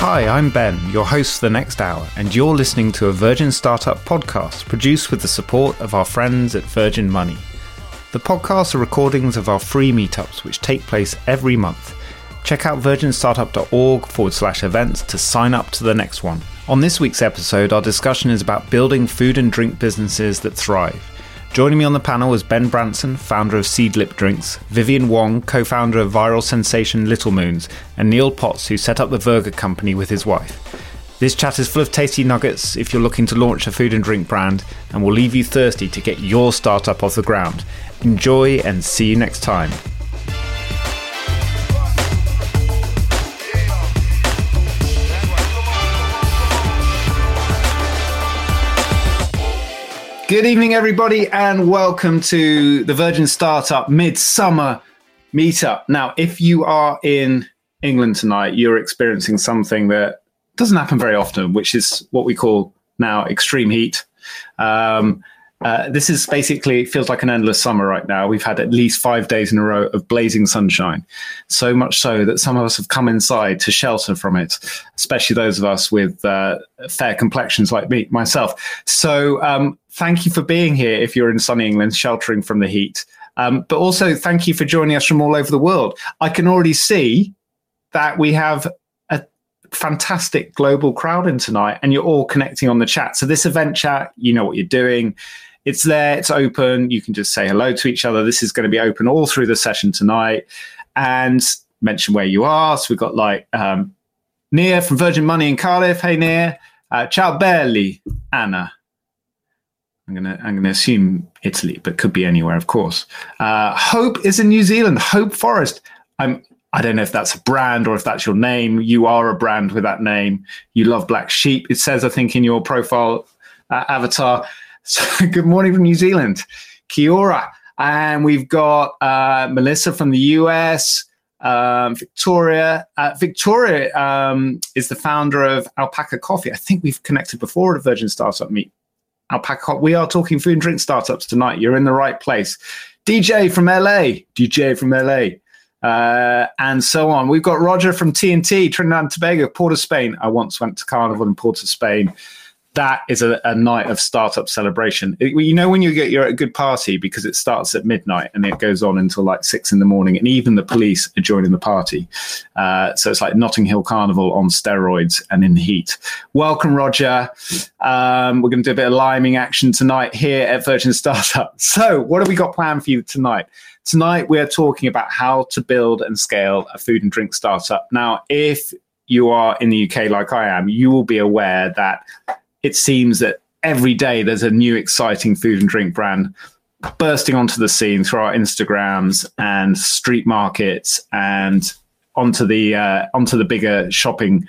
Hi, I'm Ben, your host for the next hour, and you're listening to a Virgin Startup podcast produced with the support of our friends at Virgin Money. The podcasts are recordings of our free meetups, which take place every month. Check out virginstartup.org forward slash events to sign up to the next one. On this week's episode, our discussion is about building food and drink businesses that thrive. Joining me on the panel is Ben Branson, founder of Seedlip Drinks, Vivian Wong, co founder of viral sensation Little Moons, and Neil Potts, who set up the Vurger company with his wife. This chat is full of tasty nuggets if you're looking to launch a food and drink brand and will leave you thirsty to get your startup off the ground. Enjoy and see you next time. Good evening, everybody, and welcome to the Virgin Startup Midsummer Meetup. Now, if you are in England tonight, you're experiencing something that doesn't happen very often, which is what we call now extreme heat. Um, uh, this is basically feels like an endless summer right now. We've had at least five days in a row of blazing sunshine, so much so that some of us have come inside to shelter from it, especially those of us with uh, fair complexions like me, myself. So, um, thank you for being here if you're in sunny England, sheltering from the heat. Um, but also, thank you for joining us from all over the world. I can already see that we have a fantastic global crowd in tonight, and you're all connecting on the chat. So, this event chat, you know what you're doing it's there, it's open. You can just say hello to each other. This is going to be open all through the session tonight. And mention where you are. So we've got like um, Nia from Virgin Money in Cardiff. Hey, Nia. Uh, ciao belli, Anna. I'm gonna I'm gonna assume Italy, but could be anywhere, of course. Uh, Hope is in New Zealand. Hope Forest. I'm I don't know if that's a brand or if that's your name. You are a brand with that name. You love black sheep. It says I think in your profile uh, avatar. So, good morning from New Zealand. Kia ora. And we've got uh, Melissa from the US, um, Victoria. Uh, Victoria um, is the founder of Alpaca Coffee. I think we've connected before at a Virgin Startup Meet. Alpaca, we are talking food and drink startups tonight. You're in the right place. DJ from LA, DJ from LA, uh, and so on. We've got Roger from TNT, Trinidad and Tobago, Port of Spain. I once went to Carnival in Port of Spain that is a, a, night of startup celebration. It, you know when you get you're at a good party because it starts at midnight and it goes on until like six in the morning, and even the police are joining the party. Uh, so it's like Notting Hill Carnival on steroids and in the heat. Welcome, Roger. Um, we're going to do a bit of liming action tonight here at Virgin Startup. So what have we got planned for you tonight? Tonight we're talking about how to build and scale a food and drink startup. Now, if you are in the UK like I am, you will be aware that it seems that every day there's a new exciting food and drink brand bursting onto the scene through our Instagrams and street markets and onto the uh, onto the bigger shopping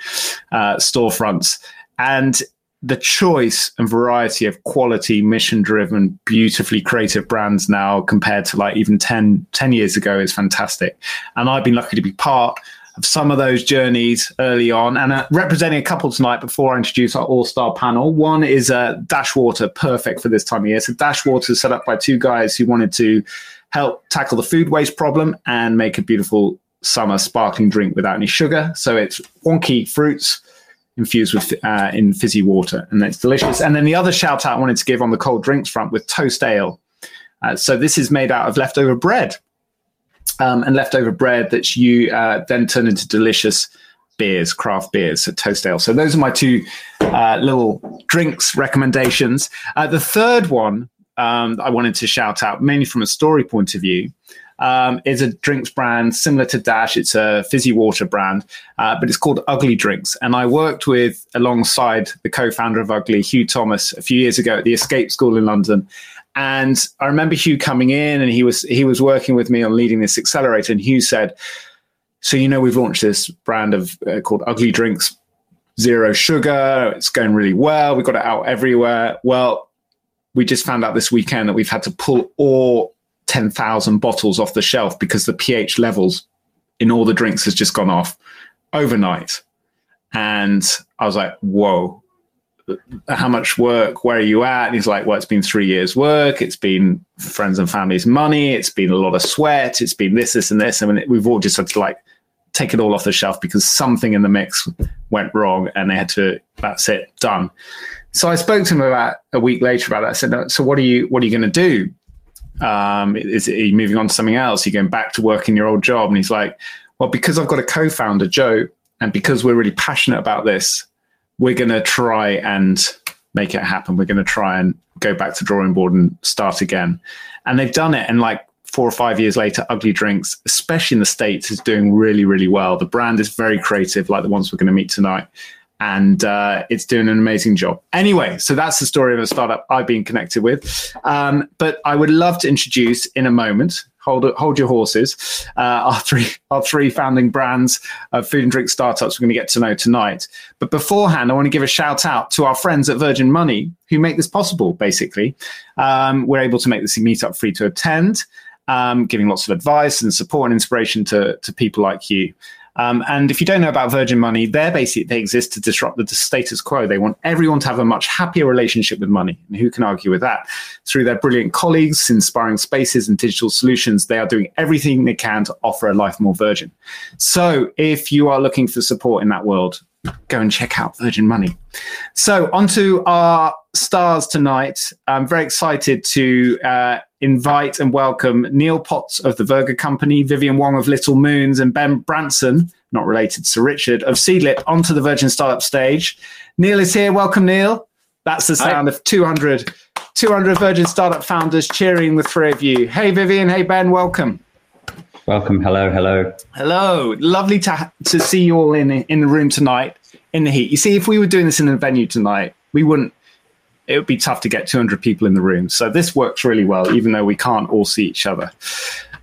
uh, storefronts. And the choice and variety of quality mission driven beautifully creative brands now compared to like even 10, 10 years ago is fantastic. And i've been lucky to be part of some of those journeys early on. And uh, representing a couple tonight before I introduce our all star panel. One is uh, Dashwater, perfect for this time of year. So, Dashwater is set up by two guys who wanted to help tackle the food waste problem and make a beautiful summer sparkling drink without any sugar. So, it's wonky fruits infused with uh, in fizzy water, and it's delicious. And then the other shout out I wanted to give on the cold drinks front with Toast Ale. Uh, so this is made out of leftover bread um, and leftover bread that you uh, then turn into delicious beers, craft beers, so toast ale. So those are my two uh, little drinks recommendations. Uh, the third one um, I wanted to shout out, mainly from a story point of view, um, is a drinks brand similar to Dash. It's a fizzy water brand, uh, but it's called Ugly Drinks. And I worked with alongside the co-founder of Ugly, Hugh Thomas, a few years ago at the Escape School in London. And I remember Hugh coming in and he was he was working with me on leading this accelerator. And Hugh said, "So you know we've launched this brand of uh, called Ugly Drinks, zero sugar. It's going really well. We've got it out everywhere. Well, we just found out this weekend that we've had to pull all ten thousand bottles off the shelf because the pH levels in all the drinks has just gone off overnight." And I was like, "Whoa." How much work, where are you at? And he's like, well, it's been three years work. It's been friends and family's money. It's been a lot of sweat. It's been this, this, and this. I mean, we've all just had to like take it all off the shelf because something in the mix went wrong and they had to, that's it, done. So I spoke to him about a week later about that. I said, so what are you, what are you going to do? Um, is are you moving on to something else? Are you going back to work in your old job? And he's like, well, because I've got a co-founder, Joe, and because we're really passionate about this, we're going to try and make it happen. We're going to try and go back to drawing board and start again. And they've done it. And like four or five years later, Ugly Drinks, especially in the States, is doing really, really well. The brand is very creative, like the ones we're going to meet tonight. And uh, it's doing an amazing job. Anyway, so that's the story of a startup I've been connected with. Um, but I would love to introduce in a moment hold hold your horses. Uh, our three our three founding brands of food and drink startups we're going to get to know tonight. But beforehand, I want to give a shout out to our friends at Virgin Money who make this possible. Basically, um, we're able to make this meetup free to attend, um, giving lots of advice and support and inspiration to to people like you. Um, and if you don't know about Virgin Money, they're basically they exist to disrupt the status quo. They want everyone to have a much happier relationship with money, and who can argue with that? Through their brilliant colleagues, inspiring spaces, and digital solutions, they are doing everything they can to offer a life more virgin. So, if you are looking for support in that world, go and check out Virgin Money. So, on to our stars tonight. I'm very excited to uh, invite and welcome Neil Potts of the Vurger Company, Vivian Wong of Little Moons, and Ben Branson, not related to Sir Richard, of Seedlip onto the Virgin Startup stage. Neil is here. Welcome, Neil. That's the sound Hi. of 200, 200 Virgin Startup founders cheering the three of you. Hey, Vivian. Hey, Ben. Welcome. Welcome. Hello. Hello. Hello. Lovely to, to see you all in, in the room tonight in the heat. You see, if we were doing this in a venue tonight, we wouldn't it would be tough to get 200 people in the room. So this works really well, even though we can't all see each other.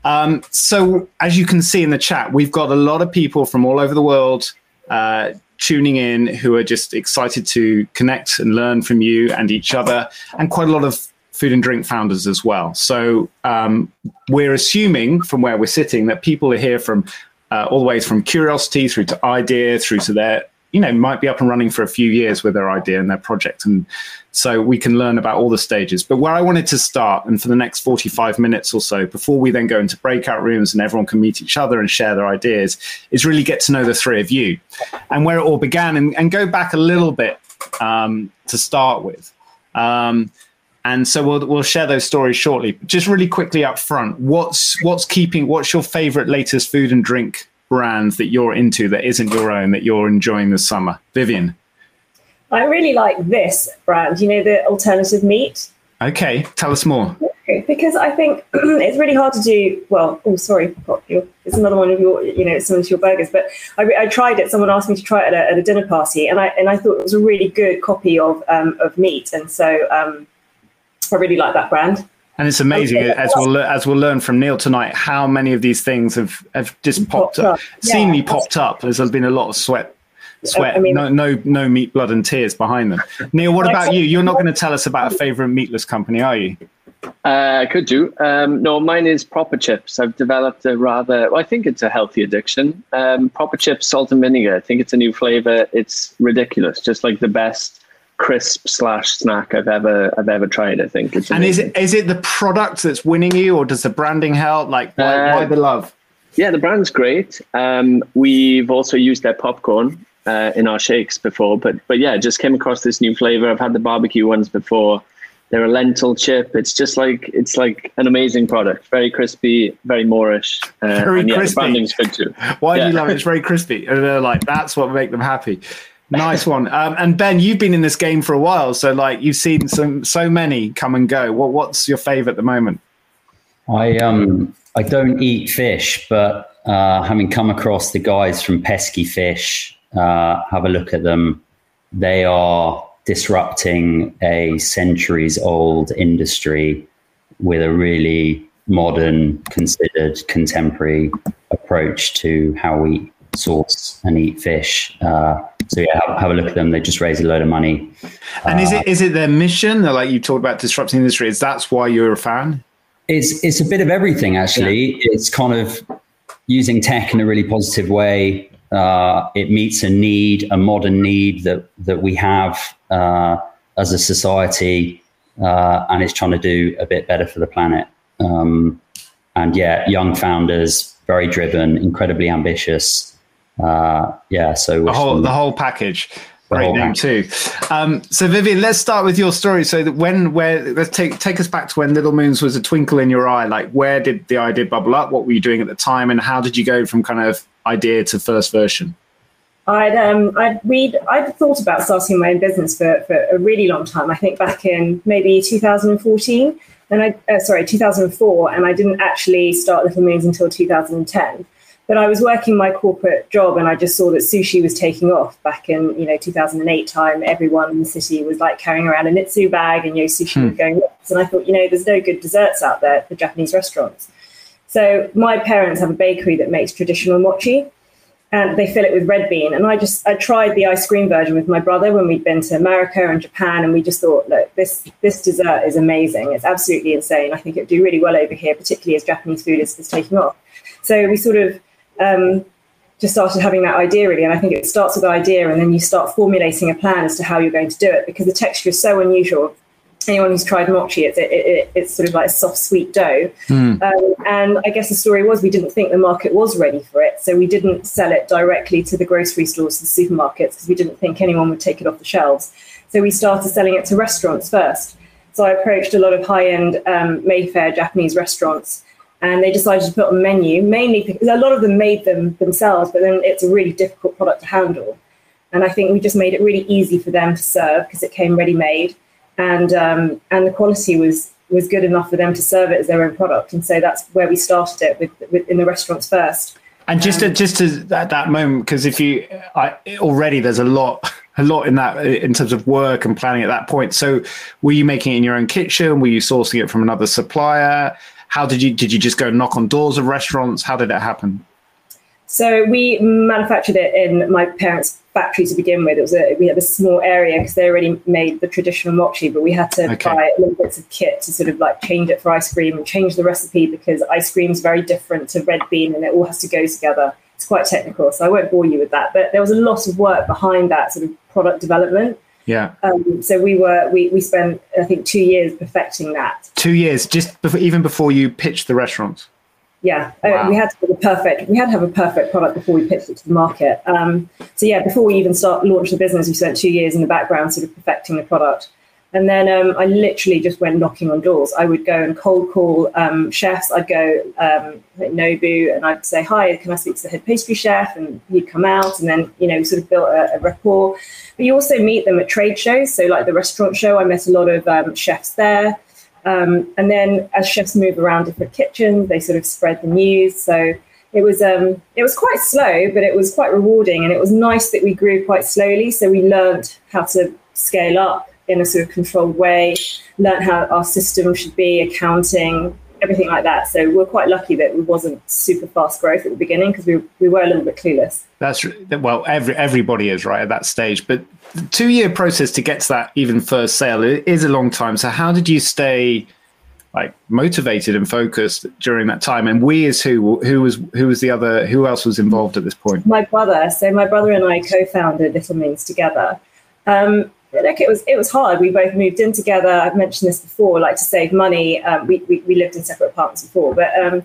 Um, so as you can see in the chat, we've got a lot of people from all over the world uh, tuning in who are just excited to connect and learn from you and each other, and quite a lot of food and drink founders as well. So um, we're assuming from where we're sitting that people are here from uh, all the way from curiosity through to idea through to their you know might be up and running for a few years with their idea and their project. And so we can learn about all the stages. But where i wanted to start and for the next 45 minutes or so before we then go into breakout rooms and everyone can meet each other and share their ideas is really get to know the three of you and where it all began. And, and go back a little bit um, to start with. Um, and so we'll we'll share those stories shortly. Just really quickly up front, what's what's keeping? What's your favorite latest food and drink brand that you're into that isn't your own that you're enjoying this summer? Vivian. I really like this brand, you know, the alternative meat. Okay, tell us more. Because I think it's really hard to do. Well, oh, sorry, it's another one of your, you know, some of your burgers. But I, I tried it. Someone asked me to try it at a, at a, dinner party, and I and I thought it was a really good copy of um, of meat, and so um, I really like that brand. And it's amazing okay, as we'll as we'll learn from Neil tonight how many of these things have, have just popped, popped up, up. Yeah, seemingly popped up. There's been a lot of sweat, sweat, I mean, no, no, no meat, blood, and tears behind them. Neil, what about you? You're not going to tell us about a favorite meatless company, are you? Uh, I could do. Um, no, mine is Proper Chips. I've developed a rather, well, I think it's a healthy addiction. Um, Proper Chips, salt and vinegar. I think it's a new flavor. It's ridiculous, just like the best crisp slash snack I've ever I've ever tried. I think. It's and is it is it the product that's winning you, or does the branding help? Like, why, uh, why the love? Yeah, the brand's great. Um, we've also used their popcorn uh, in our shakes before, but but yeah, just came across this new flavor. I've had the barbecue ones before. They're a lentil chip. It's just like it's like an amazing product. Very crispy, very moreish. Uh, very and yeah, crispy. The branding's good too. Why yeah. do you love it? It's very crispy, and they're like that's what make them happy. Nice one. Um, and Ben, you've been in this game for a while, so like you've seen some so many come and go. What what's your favorite at the moment? I um I don't eat fish, but uh, having come across the guys from Pesky Fish, uh, have a look at them. They are disrupting a centuries old industry with a really modern, considered, contemporary approach to how we source and eat fish. Uh, so yeah, have, have, a look at them. They just raise a load of money. And uh, is it uh, it their mission? They're like you talked about disrupting the industry. Is that's why you're a fan? It's it's a bit of everything actually. Yeah. It's kind of using tech in a really positive way. Uh, it meets a need, a modern need that that we have uh, as a society, uh, and it's trying to do a bit better for the planet. Um, and yeah, young founders, very driven, incredibly ambitious uh, yeah, so the whole the whole package. Great name too. Um, so Vivian, let's start with your story. So that when, where, let's take take us back to when Little Moons was a twinkle in your eye. Like, where did the idea bubble up? What were you doing at the time, and how did you go from kind of idea to first version? I'd um I'd read I'd thought about starting my own business for, for a really long time. I think back in maybe 2014, and I uh, sorry 2004, and I didn't actually start Little Moons until 2010. But I was working my corporate job, and I just saw that sushi was taking off back in you know 2008 time. Everyone in the city was like carrying around an Itsu bag, and you know sushi hmm. was going nuts. And I thought, you know, there's no good desserts out there for Japanese restaurants. So my parents have a bakery that makes traditional mochi and they fill it with red bean. And I just I tried the ice cream version with my brother when we'd been to America and Japan, and we just thought, look, this this dessert is amazing. It's absolutely insane. I think it'd do really well over here, particularly as Japanese food is, is taking off. So we sort of um, just started having that idea really, and I think it starts with the idea, and then you start formulating a plan as to how you're going to do it because the texture is so unusual anyone who's tried mochi, it's, it, it, it's sort of like a soft, sweet dough. Mm. Um, and I guess the story was we didn't think the market was ready for it. So we didn't sell it directly to the grocery stores, the supermarkets, because we didn't think anyone would take it off the shelves. So we started selling it to restaurants first. So I approached a lot of high end um, Mayfair Japanese restaurants. And they decided to put on menu, mainly because a lot of them made them themselves, but then it's a really difficult product to handle. And I think we just made it really easy for them to serve because it came ready made and um, and the quality was was good enough for them to serve it as their own product. And so that's where we started it with, with in the restaurants first. And just um, to, just to that, that moment, because if you I, already there's a lot a lot in that in terms of work and planning at that point. So were you making it in your own kitchen? Were you sourcing it from another supplier? How did you did you just go knock on doors of restaurants? How did it happen? So we manufactured it in my parents' factory to begin with. It was a, we had a small area because they already made the traditional mochi, but we had to okay. buy little bits of kit to sort of like change it for ice cream and change the recipe because ice cream is very different to red bean and it all has to go together. It's quite technical, so I won't bore you with that. But there was a lot of work behind that sort of product development. Yeah. Um, so we were we we spent I think two years perfecting that. Two years, just before, even before you pitched the restaurant. yeah uh, wow. uh, we had to have a perfect we had to have a perfect product before we pitched it to the market um, so yeah before we even start launch the business we spent two years in the background sort of perfecting the product and then um, I literally just went knocking on doors. I would go and cold call um, chefs. I'd go um, Nobu and I'd say, "Hi, can I speak to the head pastry chef?" And he'd come out, and then you know, sort of built a, a rapport. But you also meet them at trade shows. So, like the restaurant show, I met a lot of um, chefs there. Um, and then as chefs move around different kitchens, they sort of spread the news. So it was um, it was quite slow, but it was quite rewarding, and it was nice that we grew quite slowly. So we learned how to scale up in a sort of controlled way, learn how our system should be, accounting, everything like that. So we're quite lucky that it wasn't super fast growth at the beginning because we, we were a little bit clueless. That's well, every everybody is right at that stage. But the two year process to get to that even first sale is a long time. So how did you stay like motivated and focused during that time? And we is who who was who was the other who else was involved at this point? My brother. So my brother and I co-founded Little Moons together. Um, like it was it was hard. We both moved in together. I've mentioned this before, like to save money. Um, we, we, we lived in separate apartments before, but um,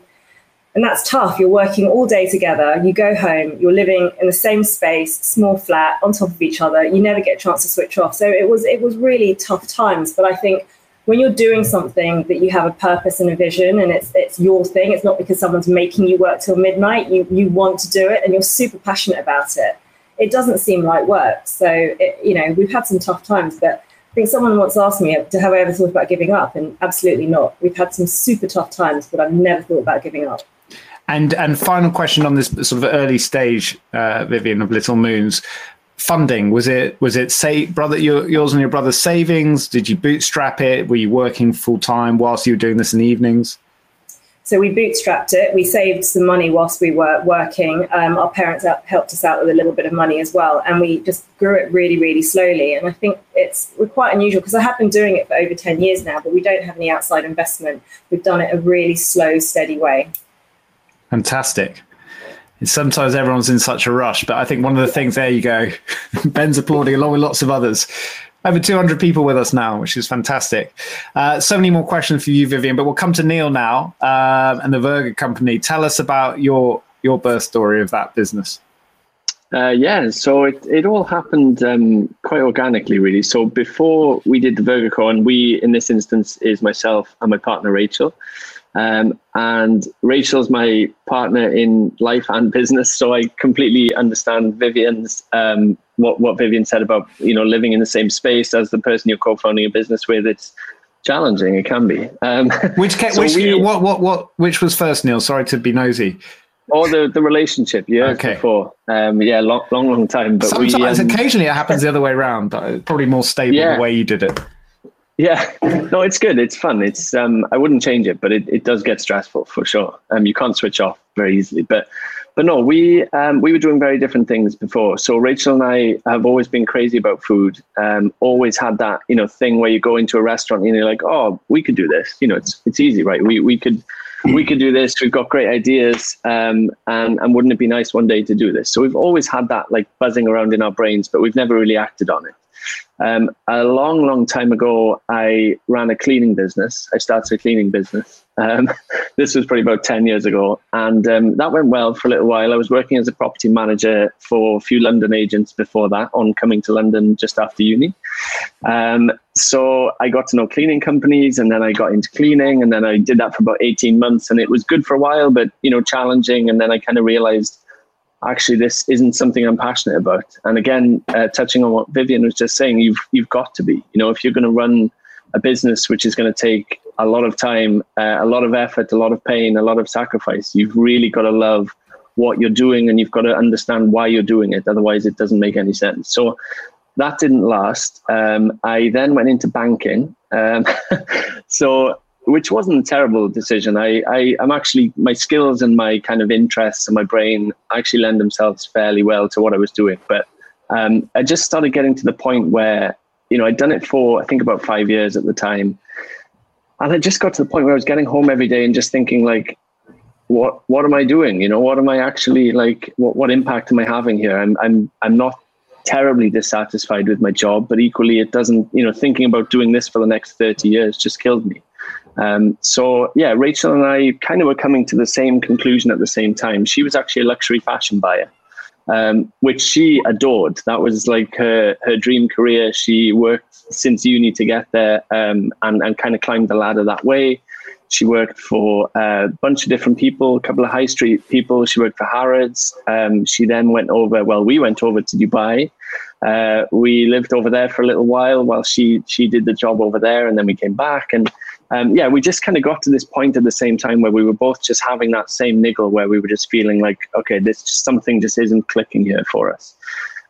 and that's tough. You're working all day together. You go home. You're living in the same space, small flat, on top of each other. You never get a chance to switch off. So it was it was really tough times. But I think when you're doing something that you have a purpose and a vision, and it's it's your thing. It's not because someone's making you work till midnight. You you want to do it, and you're super passionate about it it doesn't seem like work. So, it, you know, we've had some tough times, but I think someone once asked me, have I ever thought about giving up? And absolutely not. We've had some super tough times, but I've never thought about giving up. And and final question on this sort of early stage, uh, Vivian of Little Moons, funding was it was it say brother your, yours and your brother's savings? Did you bootstrap it? Were you working full time whilst you were doing this in the evenings? So we bootstrapped it. We saved some money whilst we were working. Um, our parents helped us out with a little bit of money as well, and we just grew it really, really slowly. And I think it's we're quite unusual because I have been doing it for over ten years now, but we don't have any outside investment. We've done it a really slow, steady way. Fantastic. Sometimes everyone's in such a rush, but I think one of the things there you go, Ben's applauding along with lots of others over 200 people with us now, which is fantastic. Uh, so many more questions for you, Vivian, but we'll come to Neil now um, and the Vurger Company. Tell us about your your birth story of that business. Uh, yeah, so it, it all happened um, quite organically, really. So before we did the and we, in this instance, is myself and my partner Rachel. Um, and Rachel's my partner in life and business, so I completely understand Vivian's um, what what Vivian said about you know living in the same space as the person you're co-founding a business with. It's challenging. It can be. Um, which so which we, what what what which was first, Neil? Sorry to be nosy. Or the, the relationship years okay. before. Um, yeah, long, long, long time. But sometimes, we, um, occasionally, it happens the other way around. But probably more stable yeah. the way you did it. Yeah, no, it's good. It's fun. It's um, I wouldn't change it, but it, it does get stressful for sure. Um, you can't switch off very easily. But but no, we um, we were doing very different things before. So Rachel and I have always been crazy about food. Um, always had that you know thing where you go into a restaurant and you're like, oh, we could do this. You know, it's it's easy, right? We we could we could do this. We've got great ideas, um, and and wouldn't it be nice one day to do this? So we've always had that like buzzing around in our brains, but we've never really acted on it. Um, a long, long time ago, I ran a cleaning business. I started a cleaning business. Um, this was probably about 10 years ago. And um, that went well for a little while. I was working as a property manager for a few London agents before that, on coming to London just after uni. Um, so I got to know cleaning companies and then I got into cleaning and then I did that for about 18 months and it was good for a while, but, you know, challenging. And then I kind of realized actually this isn't something I'm passionate about. And again, uh, touching on what Vivian was just saying, you've you've got to be. You know, if you're going to run a business which is going to take a lot of time, uh, a lot of effort, a lot of pain, a lot of sacrifice, you've really got to love what you're doing and you've got to understand why you're doing it. Otherwise, it doesn't make any sense. So that didn't last. Um, I then went into banking. Um, so which wasn't a terrible decision. I, I I'm actually my skills and my kind of interests and my brain actually lend themselves fairly well to what I was doing. But um, I just started getting to the point where you know I'd done it for I think about five years at the time, and I just got to the point where I was getting home every day and just thinking like, what what am I doing? You know, what am I actually like? What what impact am I having here? I'm I'm I'm not terribly dissatisfied with my job, but equally it doesn't. You know, thinking about doing this for the next thirty years just killed me. Um, so yeah, Rachel and I kind of were coming to the same conclusion at the same time. She was actually a luxury fashion buyer, um, which she adored. That was like her her dream career. She worked since uni to get there, um, and and kind of climbed the ladder that way. She worked for a bunch of different people, a couple of high street people. She worked for Harrods. Um, she then went over. Well, we went over to Dubai. Uh, we lived over there for a little while while she she did the job over there, and then we came back and um, yeah, we just kind of got to this point at the same time where we were both just having that same niggle where we were just feeling like, okay, this just something just isn't clicking here for us.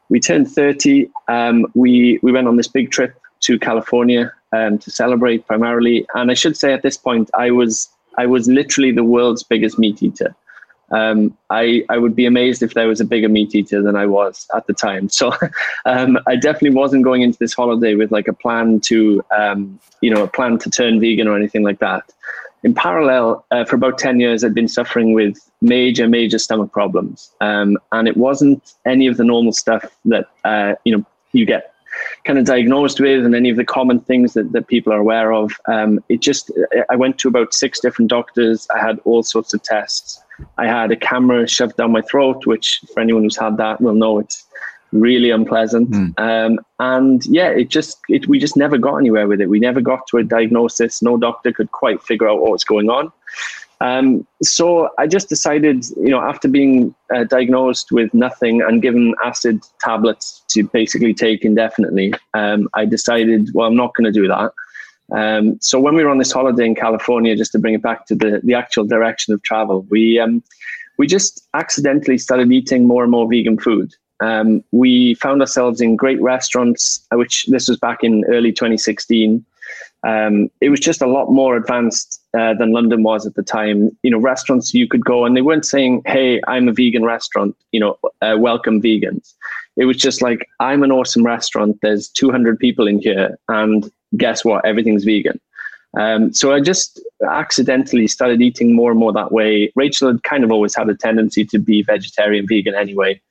We turned 30. Um, we we went on this big trip to California um, to celebrate primarily, and I should say at this point I was I was literally the world's biggest meat eater. Um, I, I would be amazed if there was a bigger meat eater than I was at the time. So um, I definitely wasn't going into this holiday with like a plan to, um, you know, a plan to turn vegan or anything like that. In parallel, uh, for about 10 years, I'd been suffering with major, major stomach problems. Um, and it wasn't any of the normal stuff that, uh, you know, you get kind of diagnosed with and any of the common things that, that people are aware of. Um, it just, I went to about six different doctors. I had all sorts of tests. I had a camera shoved down my throat, which for anyone who's had that will know it's really unpleasant. Mm. Um, and yeah, it just it, we just never got anywhere with it. We never got to a diagnosis. No doctor could quite figure out what was going on. Um, so I just decided, you know, after being uh, diagnosed with nothing and given acid tablets to basically take indefinitely, um, I decided, well, I'm not going to do that. Um, so when we were on this holiday in California, just to bring it back to the, the actual direction of travel, we um, we just accidentally started eating more and more vegan food. Um, we found ourselves in great restaurants, uh, which this was back in early 2016. Um, it was just a lot more advanced uh, than London was at the time. You know, restaurants you could go and they weren't saying, "Hey, I'm a vegan restaurant." You know, uh, welcome vegans. It was just like, "I'm an awesome restaurant. There's 200 people in here, and guess what? Everything's vegan. Um, so I just accidentally started eating more and more that way. Rachel had kind of always had a tendency to be vegetarian, vegan anyway.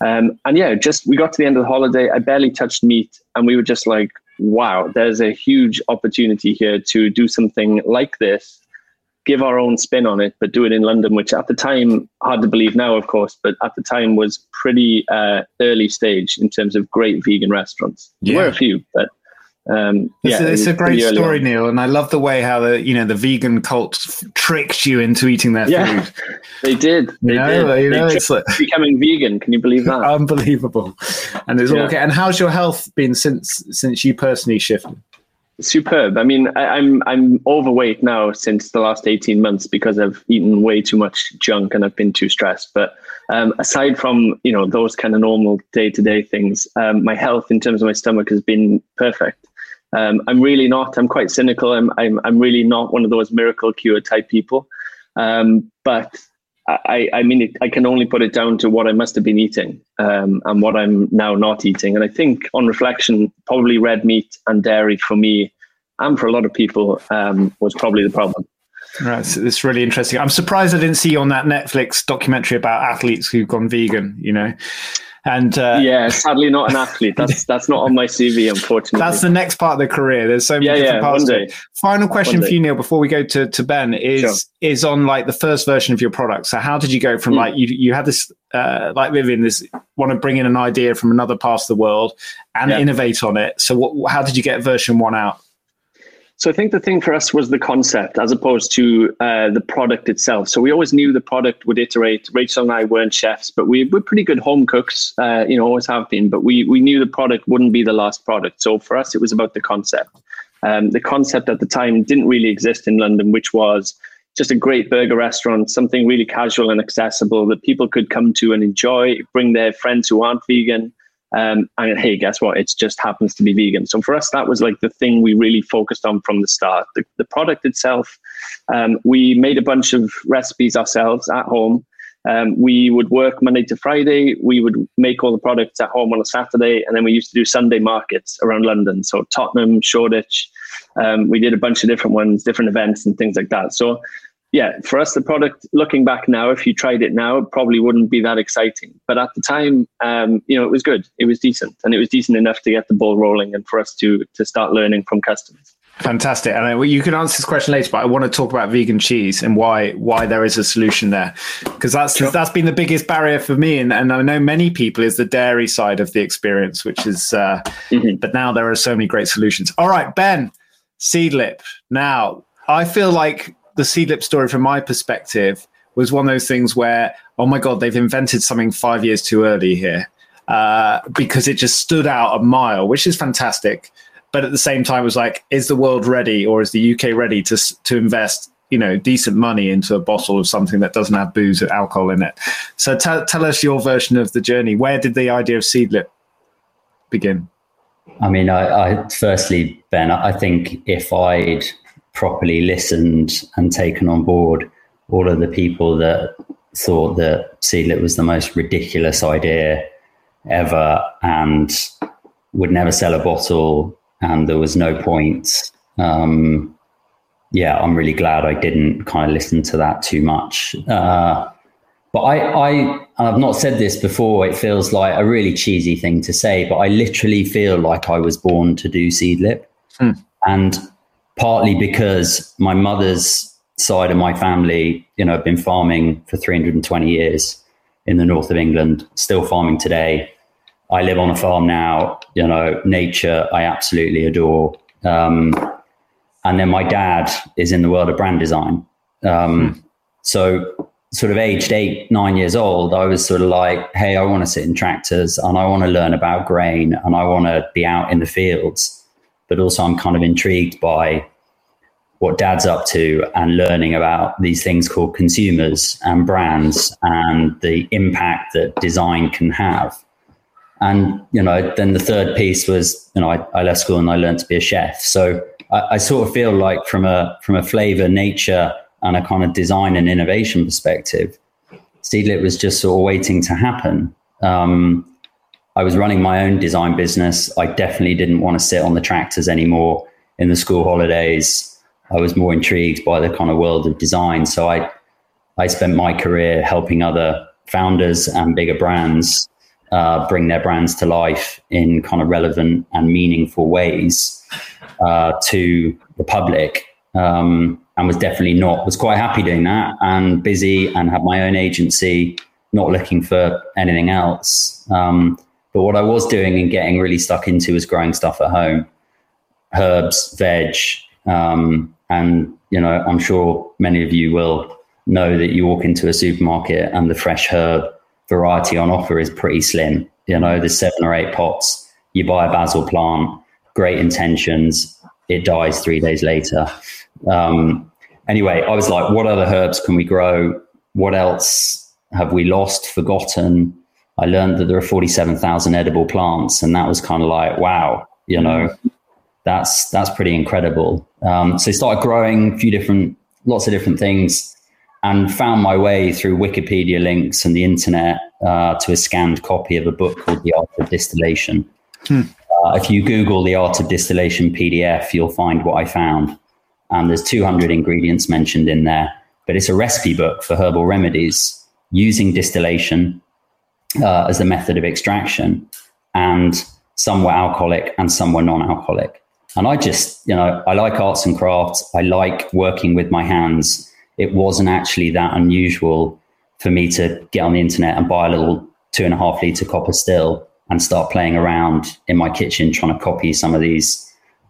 Um, and yeah, just we got to the end of the holiday. I barely touched meat, and we were just like, wow, there's a huge opportunity here to do something like this give our own spin on it, but do it in London, which at the time, hard to believe now, of course, but at the time was pretty uh, early stage in terms of great vegan restaurants. Yeah. There were a few, but um, yeah, it's, a, it's a great story, Neil, and I love the way how the you know the vegan cult tricked you into eating their yeah, food. They did. They you know, did. You know, it's like, becoming vegan. Can you believe that? Unbelievable. And it's yeah. all okay. And how's your health been since since you personally shifted? Superb. I mean, I, I'm I'm overweight now since the last eighteen months because I've eaten way too much junk and I've been too stressed. But um, aside from you know those kind of normal day to day things, um, my health in terms of my stomach has been perfect. Um, I'm really not. I'm quite cynical. I'm, I'm, I'm really not one of those miracle cure type people. Um, but I, I mean, it, I can only put it down to what I must have been eating um, and what I'm now not eating. And I think on reflection, probably red meat and dairy for me and for a lot of people um, was probably the problem. Right, it's, it's really interesting. I'm surprised I didn't see you on that Netflix documentary about athletes who've gone vegan. You know, and uh, yeah, sadly not an athlete. That's that's not on my CV, unfortunately. That's the next part of the career. There's so many yeah, different yeah, parts. One day. Final question for you, Neil, before we go to, to Ben, is sure. is on like the first version of your product. So how did you go from mm. like you you had this uh, like Vivian this want to bring in an idea from another part of the world and yeah. innovate on it. So what how did you get version one out? So I think the thing for us was the concept as opposed to uh, the product itself. So we always knew the product would iterate. Rachel and I weren't chefs, but we were pretty good home cooks, uh, you know, always have been. But we, we knew the product wouldn't be the last product. So for us, it was about the concept. Um, the concept at the time didn't really exist in London, which was just a great burger restaurant, something really casual and accessible that people could come to and enjoy, bring their friends who aren't vegan. Um, and hey, guess what? It just happens to be vegan. So for us, that was like the thing we really focused on from the start. The, the product itself, um, we made a bunch of recipes ourselves at home. Um, we would work Monday to Friday. We would make all the products at home on a Saturday, and then we used to do Sunday markets around London. So Tottenham, Shoreditch. Um, we did a bunch of different ones, different events, and things like that. So yeah, for us, the product, looking back now, if you tried it now, it probably wouldn't be that exciting. But at the time, um, you know, it was good. It was decent, and it was decent enough to get the ball rolling and for us to to start learning from customers. Fantastic, and you can answer this question later. But I want to talk about vegan cheese and why why there is a solution there, because that's sure. that's been the biggest barrier for me, and, and I know many people is the dairy side of the experience, which is. Uh, mm-hmm. But now there are so many great solutions. All right, Ben, Seedlip. Now I feel like the Seedlip story, from my perspective, was one of those things where, oh my god, they've invented something five years too early here, uh, because it just stood out a mile, which is fantastic. But at the same time, was like, is the world ready, or is the UK ready to to invest you know decent money into a bottle of something that doesn't have booze or alcohol in it. So tell tell us your version of the journey. Where did the idea of Seedlip begin? I mean, I, I firstly, Ben, I think if I'd properly listened and taken on board all of the people that thought that Seedlip was the most ridiculous idea ever and would never sell a bottle and there was no point. Um, yeah, I'm really glad I didn't kind of listen to that too much. Uh, but I, I, I've not said this before. It feels like a really cheesy thing to say, but I literally feel like I was born to do Seedlip. Hmm. And partly because my mother's side of my family, you know, have been farming for 320 years in the north of England, still farming today. I live on a farm now, you know, nature I absolutely adore. Um, and then my dad is in the world of brand design. Um, hmm. So, sort of aged eight, nine years old, I was sort of like, hey, I want to sit in tractors and I want to learn about grain and I want to be out in the fields but also I'm kind of intrigued by what dad's up to and learning about these things called consumers and brands and the impact that design can have. And, you know, then the third piece was, you know, I, I left school and I learned to be a chef. So I, I sort of feel like from a, from a flavor, nature and a kind of design and innovation perspective, Seedlip was just sort of waiting to happen. Um, I was running my own design business. I definitely didn't want to sit on the tractors anymore in the school holidays. I was more intrigued by the kind of world of design. So I, I spent my career helping other founders and bigger brands uh, bring their brands to life in kind of relevant and meaningful ways uh, to the public. um, and was definitely not was quite happy doing that and busy and had my own agency, not looking for anything else. Um, but what I was doing and getting really stuck into was growing stuff at home, herbs, veg, um, and you know I'm sure many of you will know that you walk into a supermarket and the fresh herb variety on offer is pretty slim. You know, there's seven or eight pots. You buy a basil plant, great intentions, it dies three days later. Um, anyway, I was like, what other herbs can we grow? What else have we lost, forgotten? I learned that there are 47,000 edible plants, and that was kind of like, wow, you know, that's that's pretty incredible. Um, so I started growing a few different, lots of different things and found my way through Wikipedia links and the internet uh, to a scanned copy of a book called The Art of Distillation. Hmm. Uh, if you Google The Art of Distillation PDF, you'll find what I found. And there's 200 ingredients mentioned in there, but it's a recipe book for herbal remedies using distillation uh, as the method of extraction. And some were alcoholic and some were non alcoholic. And I just, you know, I like arts and crafts. I like working with my hands it wasn't actually that unusual for me to get on the internet and buy a little two and a half liter copper still and start playing around in my kitchen trying to copy some of these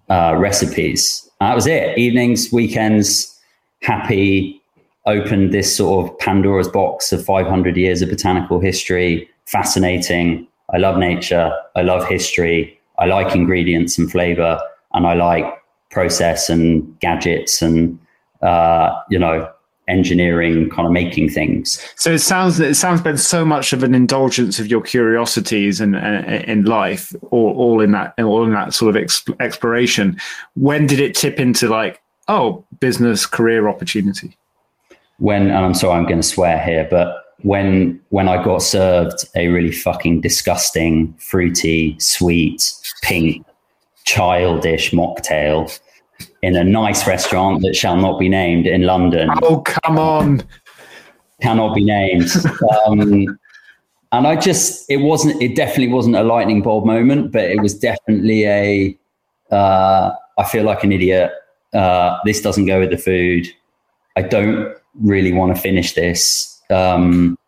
uh, recipes. And that was it. Evenings, weekends, happy, opened this sort of Pandora's box of 500 years of botanical history. Fascinating. I love nature. I love history. I like ingredients and flavor. And I like process and gadgets and, uh, you know, engineering kind of making things so it sounds it sounds been so much of an indulgence of your curiosities and in life all, all in that all in that sort of exp- exploration when did it tip into like oh business career opportunity when and i'm sorry i'm going to swear here but when when i got served a really fucking disgusting fruity sweet pink childish mocktail in a nice restaurant that shall not be named in London. Oh, come on. Cannot be named. Um, and I just, it wasn't, it definitely wasn't a lightning bulb moment, but it was definitely a. Uh, I feel like an idiot. Uh, this doesn't go with the food. I don't really want to finish this. Um,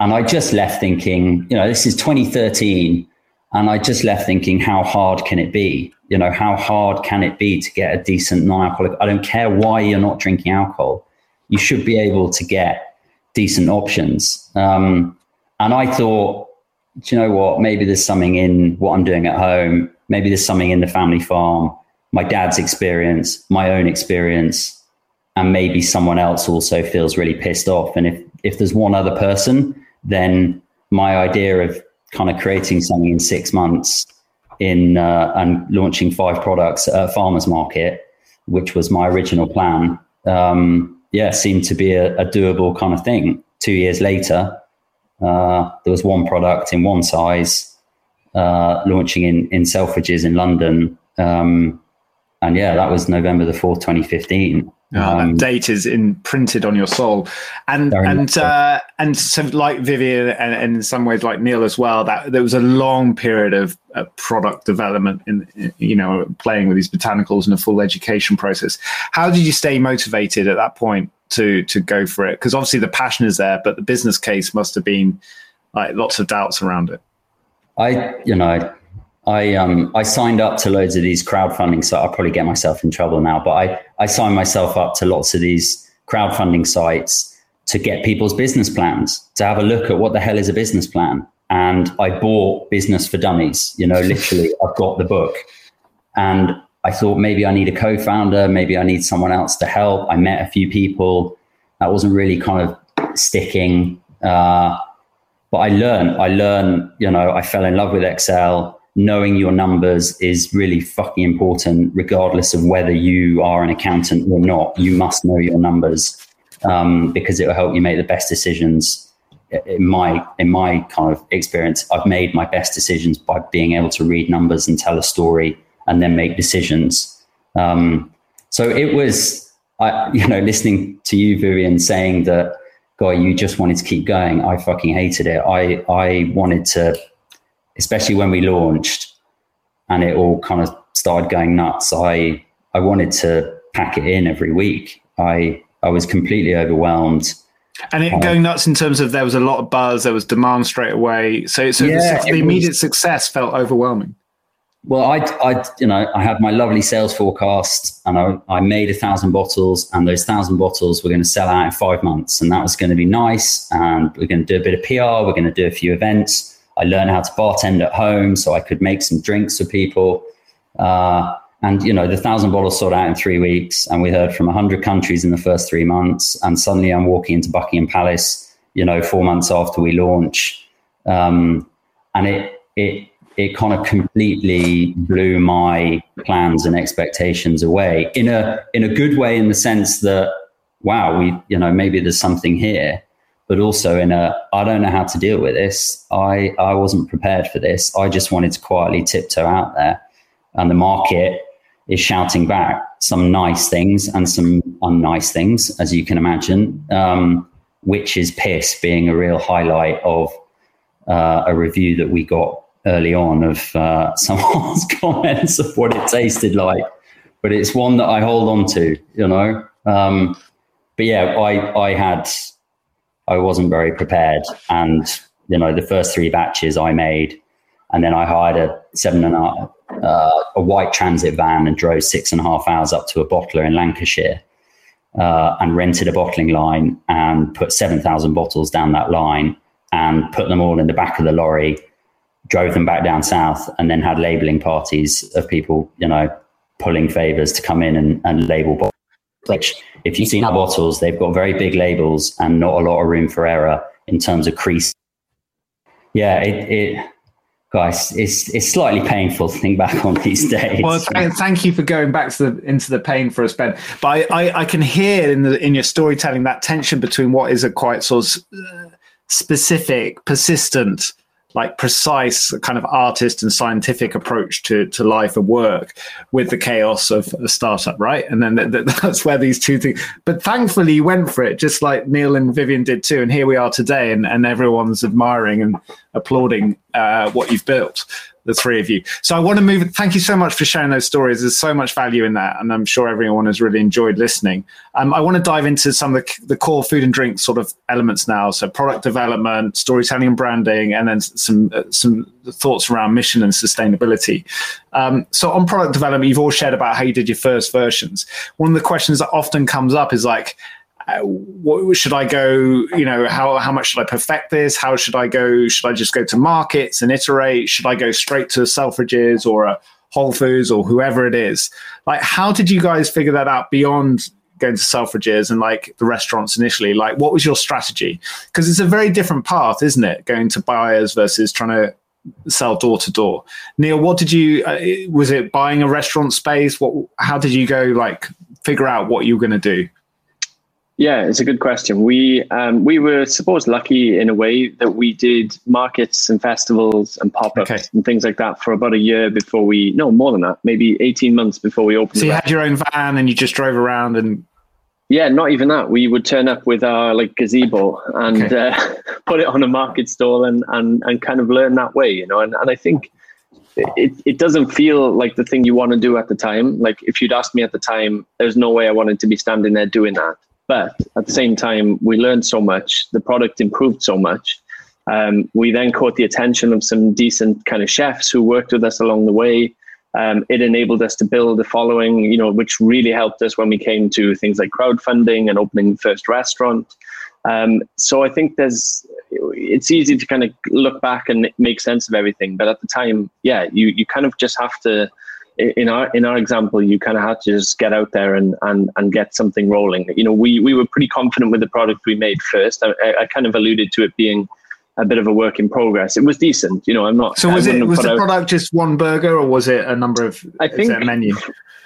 and I just left thinking, you know, this is 2013. And I just left thinking, how hard can it be? You know, how hard can it be to get a decent non-alcoholic? I don't care why you're not drinking alcohol. You should be able to get decent options. Um, and I thought, do you know what? Maybe there's something in what I'm doing at home. Maybe there's something in the family farm, my dad's experience, my own experience, and maybe someone else also feels really pissed off. And if if there's one other person, then my idea of kind of creating something in six months in uh, and launching five products at a farmers market, which was my original plan. Um, yeah, seemed to be a, a, doable kind of thing. Two years later, uh, there was one product in one size uh, launching in in Selfridges in London, um, and yeah, that was November the fourth, twenty fifteen. Oh, um, date is imprinted on your soul, and and uh, and so like Vivian, and, and, in some ways like Neil as well. That there was a long period of uh, product development, in, in, you know, playing with these botanicals and a full education process. How did you stay motivated at that point to to go for it? Because obviously the passion is there, but the business case must have been like lots of doubts around it. I, you know, I um I signed up to loads of these crowdfunding sites. I'll probably get myself in trouble now, but I I signed myself up to lots of these crowdfunding sites to get people's business plans to have a look at what the hell is a business plan. And I bought Business for Dummies. You know, literally, I've got the book, and I thought maybe I need a co-founder, maybe I need someone else to help. I met a few people. That wasn't really kind of sticking. Uh, but I learned. I learned. You know, I fell in love with Excel knowing your numbers is really fucking important, regardless of whether you are an accountant or not. You must know your numbers um, because it will help you make the best decisions. In my in my kind of experience, I've made my best decisions by being able to read numbers and tell a story and then make decisions. Um, so it was, I, you know, listening to you, Vivian, saying that, "Guy, you just wanted to keep going." I fucking hated it. I I wanted to especially when we launched and it all kind of started going nuts. I I wanted to pack it in every week. I I was completely overwhelmed. And it uh, going nuts in terms of there was a lot of buzz, there was demand straight away. So, so yeah, the, the immediate was, success felt overwhelming. Well, I, I, you know, I had my lovely sales forecast, and I, I made a thousand bottles, and those thousand bottles were going to sell out in five months, and that was going to be nice. And we're going to do a bit of PR, we're going to do a few events. I learned how to bartend at home, so I could make some drinks for people. Uh, and you know, the thousand bottles sold out in three weeks, and we heard from hundred countries in the first three months. And suddenly, I'm walking into Buckingham Palace, you know, four months after we launch, um, and it it it kind of completely blew my plans and expectations away in a in a good way in the sense that wow we you know maybe there's something here but also in a I don't know how to deal with this. I I wasn't prepared for this. I just wanted to quietly tiptoe out there. And the market is shouting back some nice things and some unnice things as you can imagine um, which is piss being a real highlight of uh, a review that we got early on of uh, someone's comments of what it tasted like, but it's one that I hold on to, you know. Um, but yeah, I I had I wasn't very prepared, and you know the first three batches I made, and then I hired a seven and a half, uh, a white transit van and drove six and a half hours up to a bottler in Lancashire. Uh, and rented a bottling line and put 7,000 bottles down that line and put them all in the back of the lorry drove them back down south, and then had labeling parties of people, you know, pulling favors to come in and, and label bottles. Which, if you've seen our bottles, they've got very big labels and not a lot of room for error in terms of crease. Yeah, it, it guys, it's it's slightly painful to think back on these days. Well, th- thank you for going back to the into the pain for us, Ben. But I, I, I, can hear in the in your storytelling that tension between what is a quite sort of uh, specific, persistent like precise kind of artist and scientific approach to, to life and work with the chaos of a startup, right? And then th- th- that's where these two things. But thankfully, you went for it, just like Neil and Vivian did too. And here we are today, and, and everyone's admiring and applauding uh, what you've built the three of you. So I want to move. Thank you so much for sharing those stories. There's so much value in that, and I'm sure everyone has really enjoyed listening. Um, I want to dive into some of the, the, core food and drink sort of elements now. So product development, storytelling and branding, and then some uh, some thoughts around mission and sustainability. Um, so on product development, you've all shared about how you did your first versions. One of the questions that often comes up is like what should I go? You know, how how much should I perfect this? How should I go? Should I just go to markets and iterate? Should I go straight to Selfridges or a Whole Foods or whoever it is? Like, how did you guys figure that out beyond going to Selfridges and like the restaurants initially? Like, what was your strategy? Because it's a very different path, isn't it? Going to buyers versus trying to sell door to door. Neil, what did you? Uh, was it buying a restaurant space? What? How did you go? Like, figure out what you were going to do? Yeah, it's a good question. We um, we were supposed lucky in a way that we did markets and festivals and pop ups okay. and things like that for about a year before we no more than that, maybe eighteen months before we opened. So you had your own van and you just drove around and. Yeah, not even that. We would turn up with our like gazebo and okay. uh, put it on a market stall and, and and kind of learn that way, you know. And and I think it, it doesn't feel like the thing you want to do at the time. Like if you'd asked me at the time, there's no way I wanted to be standing there doing that. But at the same time, we learned so much. The product improved so much. Um, we then caught the attention of some decent kind of chefs who worked with us along the way. Um, it enabled us to build a following, you know, which really helped us when we came to things like crowdfunding and opening the first restaurant. Um, so I think there's, it's easy to kind of look back and make sense of everything, but at the time, yeah, you you kind of just have to in our in our example, you kind of had to just get out there and, and and get something rolling. You know, we we were pretty confident with the product we made first. I, I kind of alluded to it being a bit of a work in progress. It was decent. You know, I'm not. So was it was the out, product just one burger or was it a number of? I think menu.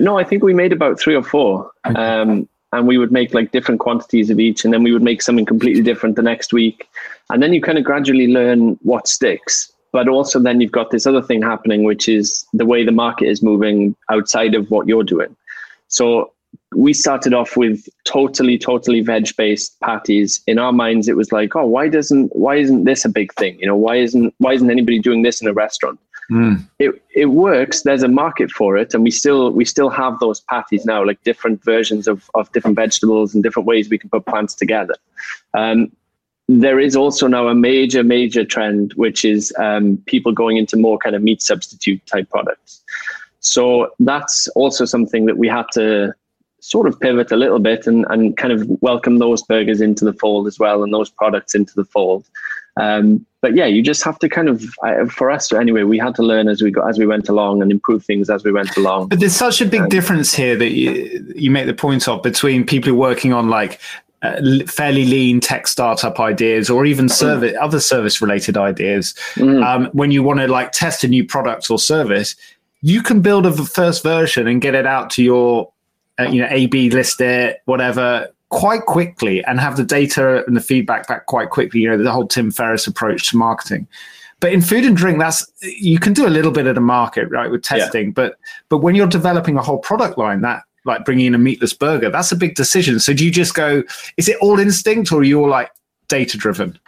No, I think we made about three or four. Okay. Um, and we would make like different quantities of each, and then we would make something completely different the next week, and then you kind of gradually learn what sticks. But also, then you've got this other thing happening, which is the way the market is moving outside of what you're doing. So we started off with totally, totally veg-based patties. In our minds, it was like, oh, why doesn't, why isn't this a big thing? You know, why isn't, why isn't anybody doing this in a restaurant? mm. it it works. There's a market for it, and we still we still have those patties now, like different versions of of different vegetables and different ways we can put plants together. Um, there is also now a major major trend, which is um, people going into more kind of meat substitute type products. So that's also something that we had to sort of pivot a little bit and, and kind of welcome those burgers into the fold as well and those products into the fold. Um, but yeah, you just have to kind of, for us anyway, we had to learn as we got as we went along and improve things as we went along. But there's such a big um, difference here that you, you make the point of between people working on like uh, fairly lean tech startup ideas or even mm. service mm. other service related ideas mm. um, when you want to like test a new product or service you can build a first version and get it out to your uh, you know, A B list it, whatever, quite quickly and have the data and the feedback back quite quickly. You know, the whole Tim Ferriss approach to marketing. But in food and drink, that's you can do a little bit of the market, right, with testing. Yeah. But but when you're developing a whole product line, that like bringing in a meatless burger, that's a big decision. So do you just go? Is it all instinct, or are you all like data driven?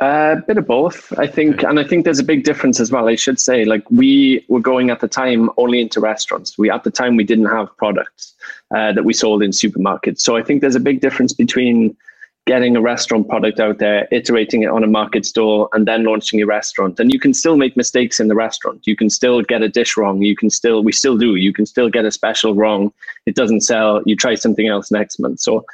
A uh, bit of both, I think, and I think there's a big difference as well. I should say, like we were going at the time only into restaurants. We at the time we didn't have products uh, that we sold in supermarkets. So I think there's a big difference between getting a restaurant product out there, iterating it on a market store, and then launching a restaurant. And you can still make mistakes in the restaurant. You can still get a dish wrong. You can still, we still do. You can still get a special wrong. It doesn't sell. You try something else next month. So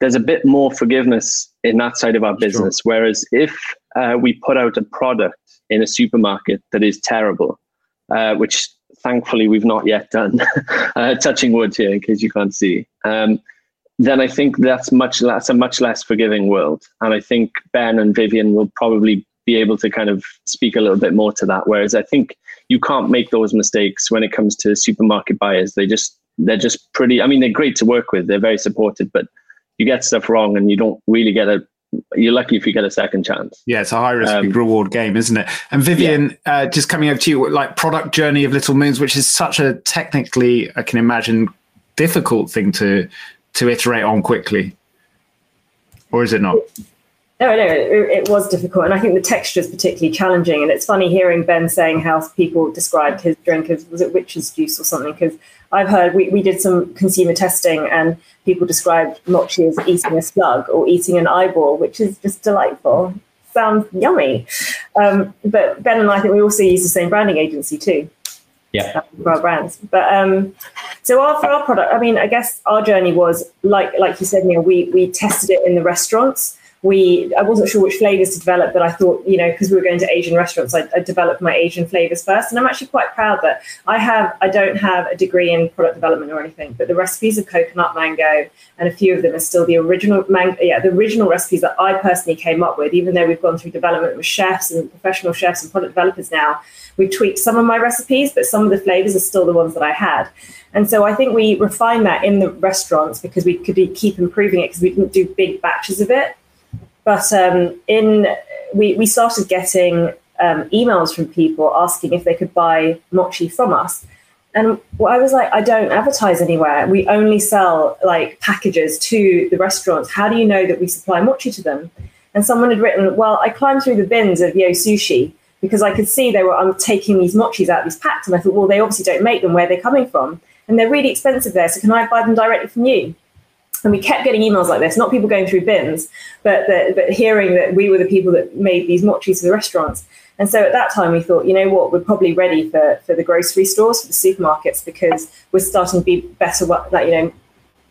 there's a bit more forgiveness in that side of our business. Sure. Whereas if uh, we put out a product in a supermarket that is terrible, uh, which thankfully we've not yet done, uh, touching wood here in case you can't see, um, then I think that's much less a much less forgiving world. And I think Ben and Vivian will probably be able to kind of speak a little bit more to that. Whereas I think you can't make those mistakes when it comes to supermarket buyers. They just they're just pretty. I mean, they're great to work with. They're very supportive, but you get stuff wrong and you don't really get a you're lucky if you get a second chance. Yeah, it's a high risk, um, reward game, isn't it? And Vivian, yeah. uh, just coming over to you, like product journey of Little Moons, which is such a technically, I can imagine, difficult thing to to iterate on quickly, or is it not? No, no, it, it was difficult, and I think the texture is particularly challenging. And it's funny hearing Ben saying how people described his drink as was it witch's juice or something because I've heard we, we did some consumer testing and people described mochi as eating a slug or eating an eyeball, which is just delightful. Sounds yummy. Um, but Ben and I think we also use the same branding agency too. Yeah. For our brands. But um, so our, for our product, I mean, I guess our journey was like like you said, Neil, we we tested it in the restaurants we I wasn't sure which flavors to develop, but I thought, you know, because we were going to Asian restaurants, I, I, developed my Asian flavors first. And I'm actually quite proud that I have I don't have a degree in product development or anything, but the recipes of coconut mango and a few of them are still the original mango yeah, the original recipes that I personally came up with, even though we've gone through development with chefs and professional chefs and product developers now. We've tweaked some of my recipes, but some of the flavors are still the ones that I had. And so I think we refined that in the restaurants because we could keep improving it because we didn't do big batches of it. But um, in we, we started getting um, emails from people asking if they could buy mochi from us. And I was like, I don't advertise anywhere. We only sell like packages to the restaurants. How do you know that we supply mochi to them? And someone had written, Well, I climbed through the bins of Yo Sushi because I could see they were I'm taking these mochis out of these packs. And I thought, well, they obviously don't make them. Where they're coming from? And they're really expensive there. So can I buy them directly from you? And we kept getting emails like this, not people going through bins, but, the, but hearing that we were the people that made these mochis for the restaurants. And so at that time, we thought, you know what, we're probably ready for, for the grocery stores, for the supermarkets, because we're starting to be better, like, you know,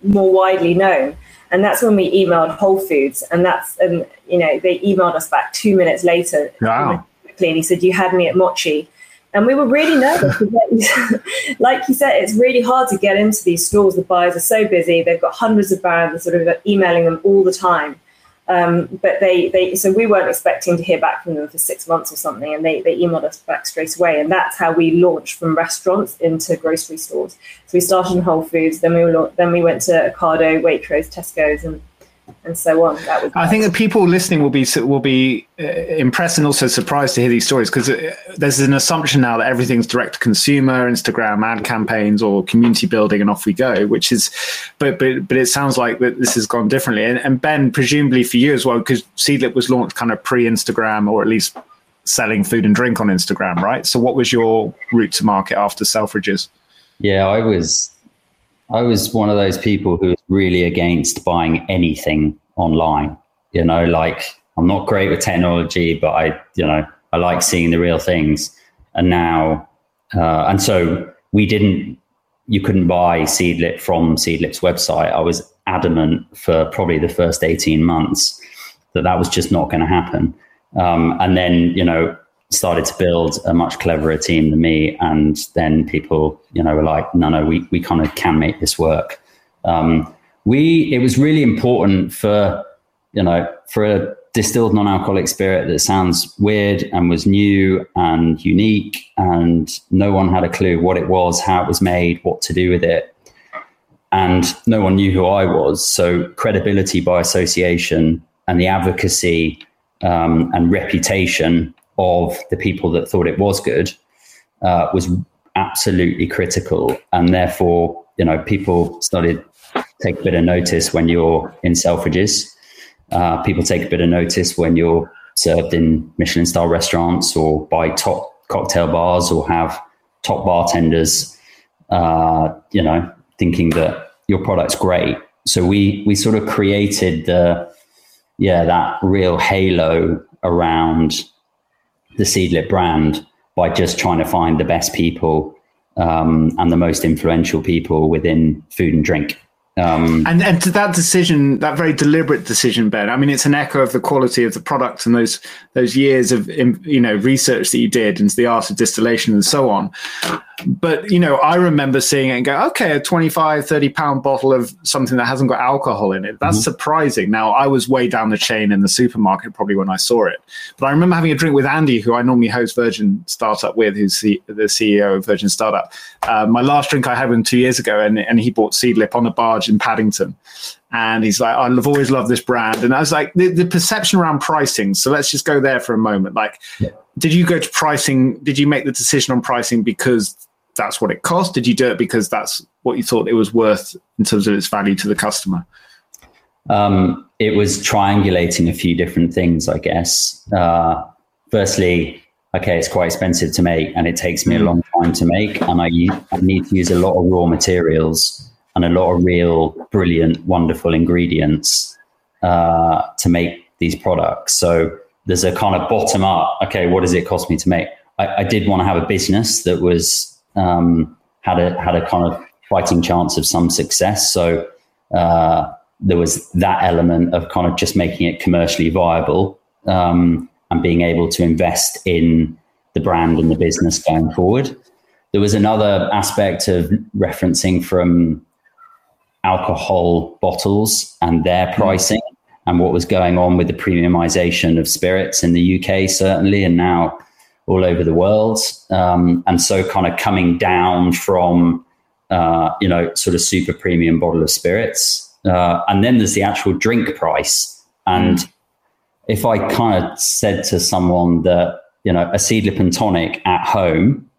more widely known. And that's when we emailed Whole Foods, and that's, and you know, they emailed us back two minutes later. Wow. And he said, "You had me at Mochi." And we were really nervous. like you said, it's really hard to get into these stores. The buyers are so busy. They've got hundreds of brands sort of emailing them all the time. Um, but they, they, so we weren't expecting to hear back from them for six months or something, and they, they emailed us back straight away, and that's how we launched from restaurants into grocery stores. So we started in Whole Foods, then we were, then we went to Ocado, Waitrose, Tesco's, and and so on. That was I think that people listening will be will be uh, impressed and also surprised to hear these stories because uh, there's an assumption now that everything's direct to consumer, Instagram ad campaigns, or community building, and off we go. Which is, but but but it sounds like that this has gone differently. And, and Ben, presumably for you as well, because Seedlip was launched kind of pre Instagram or at least selling food and drink on Instagram, right? So, what was your route to market after Selfridges? Yeah, I was, I was one of those people who was really against buying anything online. You know, like I'm not great with technology, but I, you know, I like seeing the real things. And now, uh, and so we didn't, you couldn't buy Seedlip from Seedlip's website. I was adamant for probably the first 18 months that that was just not going to happen. Um, and then, you know, started to build a much cleverer team than me. And then people, you know, were like, no, no, we, we kind of can make this work. Um, we, it was really important for, you know, for a distilled non-alcoholic spirit that sounds weird and was new and unique and no one had a clue what it was, how it was made, what to do with it. And no one knew who I was. So credibility by association and the advocacy um, and reputation of the people that thought it was good uh, was absolutely critical. And therefore, you know, people started take a bit of notice when you're in Selfridges. Uh, people take a bit of notice when you're served in Michelin star restaurants or by top cocktail bars or have top bartenders, uh, you know, thinking that your product's great. So we we sort of created the yeah, that real halo around the Seedlip brand by just trying to find the best people um, and the most influential people within food and drink. Um, and and to that decision, that very deliberate decision, Ben. I mean, it's an echo of the quality of the product and those those years of you know research that you did into the art of distillation and so on. But you know, I remember seeing it and go, okay, a 25, 30 pound bottle of something that hasn't got alcohol in it. That's mm-hmm. surprising. Now, I was way down the chain in the supermarket probably when I saw it, but I remember having a drink with Andy, who I normally host Virgin Startup with, who's the, the CEO of Virgin Startup. Uh, my last drink I had with him two years ago, and and he bought Seedlip on a in Paddington. And he's like, I've always loved this brand. And I was like, the, the perception around pricing. So let's just go there for a moment. Like, yeah. did you go to pricing? Did you make the decision on pricing because that's what it cost? Did you do it because that's what you thought it was worth in terms of its value to the customer? Um, it was triangulating a few different things, I guess. Uh, firstly, okay, it's quite expensive to make and it takes me a mm. long time to make, and I, I need to use a lot of raw materials and a lot of real brilliant, wonderful ingredients uh, to make these products. So there's a kind of bottom up. Okay, what does it cost me to make? I, I did want to have a business that was um, had a had a kind of fighting chance of some success. So uh, there was that element of kind of just making it commercially viable um, and being able to invest in the brand and the business going forward. There was another aspect of referencing from alcohol bottles and their hmm. pricing and what was going on with the premiumization of spirits in the UK, certainly, and now all over the world. Um, and so, kind of coming down from, uh, you know, sort of super premium bottle of spirits. Uh, and then there's the actual drink price. And if I kind of said to someone that, you know, a seedlip and tonic at home,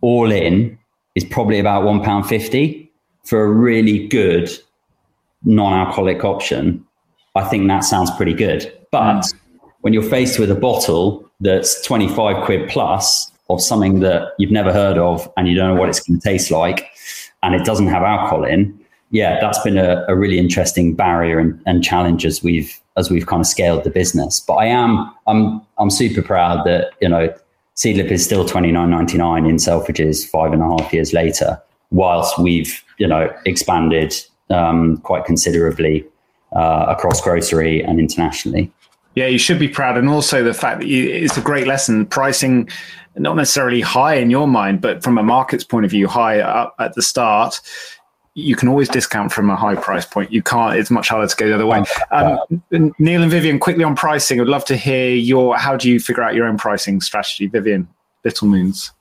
all in, is probably about £1.50 for a really good non-alcoholic option, I think that sounds pretty good. But mm. when you're faced with a bottle that's 25 quid plus of something that you've never heard of and you don't know what it's going to taste like and it doesn't have alcohol in, yeah, that's been a, a really interesting barrier and, and challenge as we've as we've kind of scaled the business. But I am I'm I'm super proud that, you know, Seedlip is still 29.99 in Selfridges five and a half years later whilst we've you know expanded um, quite considerably uh, across grocery and internationally. Yeah, you should be proud, and also the fact that you, it's a great lesson. Pricing, not necessarily high in your mind, but from a market's point of view, high up at the start. You can always discount from a high price point. You can't. It's much harder to go the other way. Um, Neil and Vivian, quickly on pricing. I'd love to hear your. How do you figure out your own pricing strategy, Vivian? Little Moons.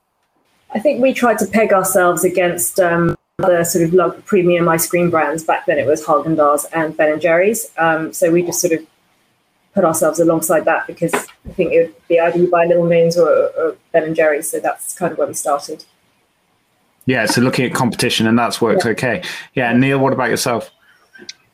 I think we tried to peg ourselves against um, other sort of premium ice cream brands. Back then, it was Haagen Dazs and Ben and Jerry's. Um, so we just sort of put ourselves alongside that because I think it would be either you buy Little Moons or, or Ben and Jerry's. So that's kind of where we started. Yeah, so looking at competition, and that's worked yeah. okay. Yeah, Neil, what about yourself?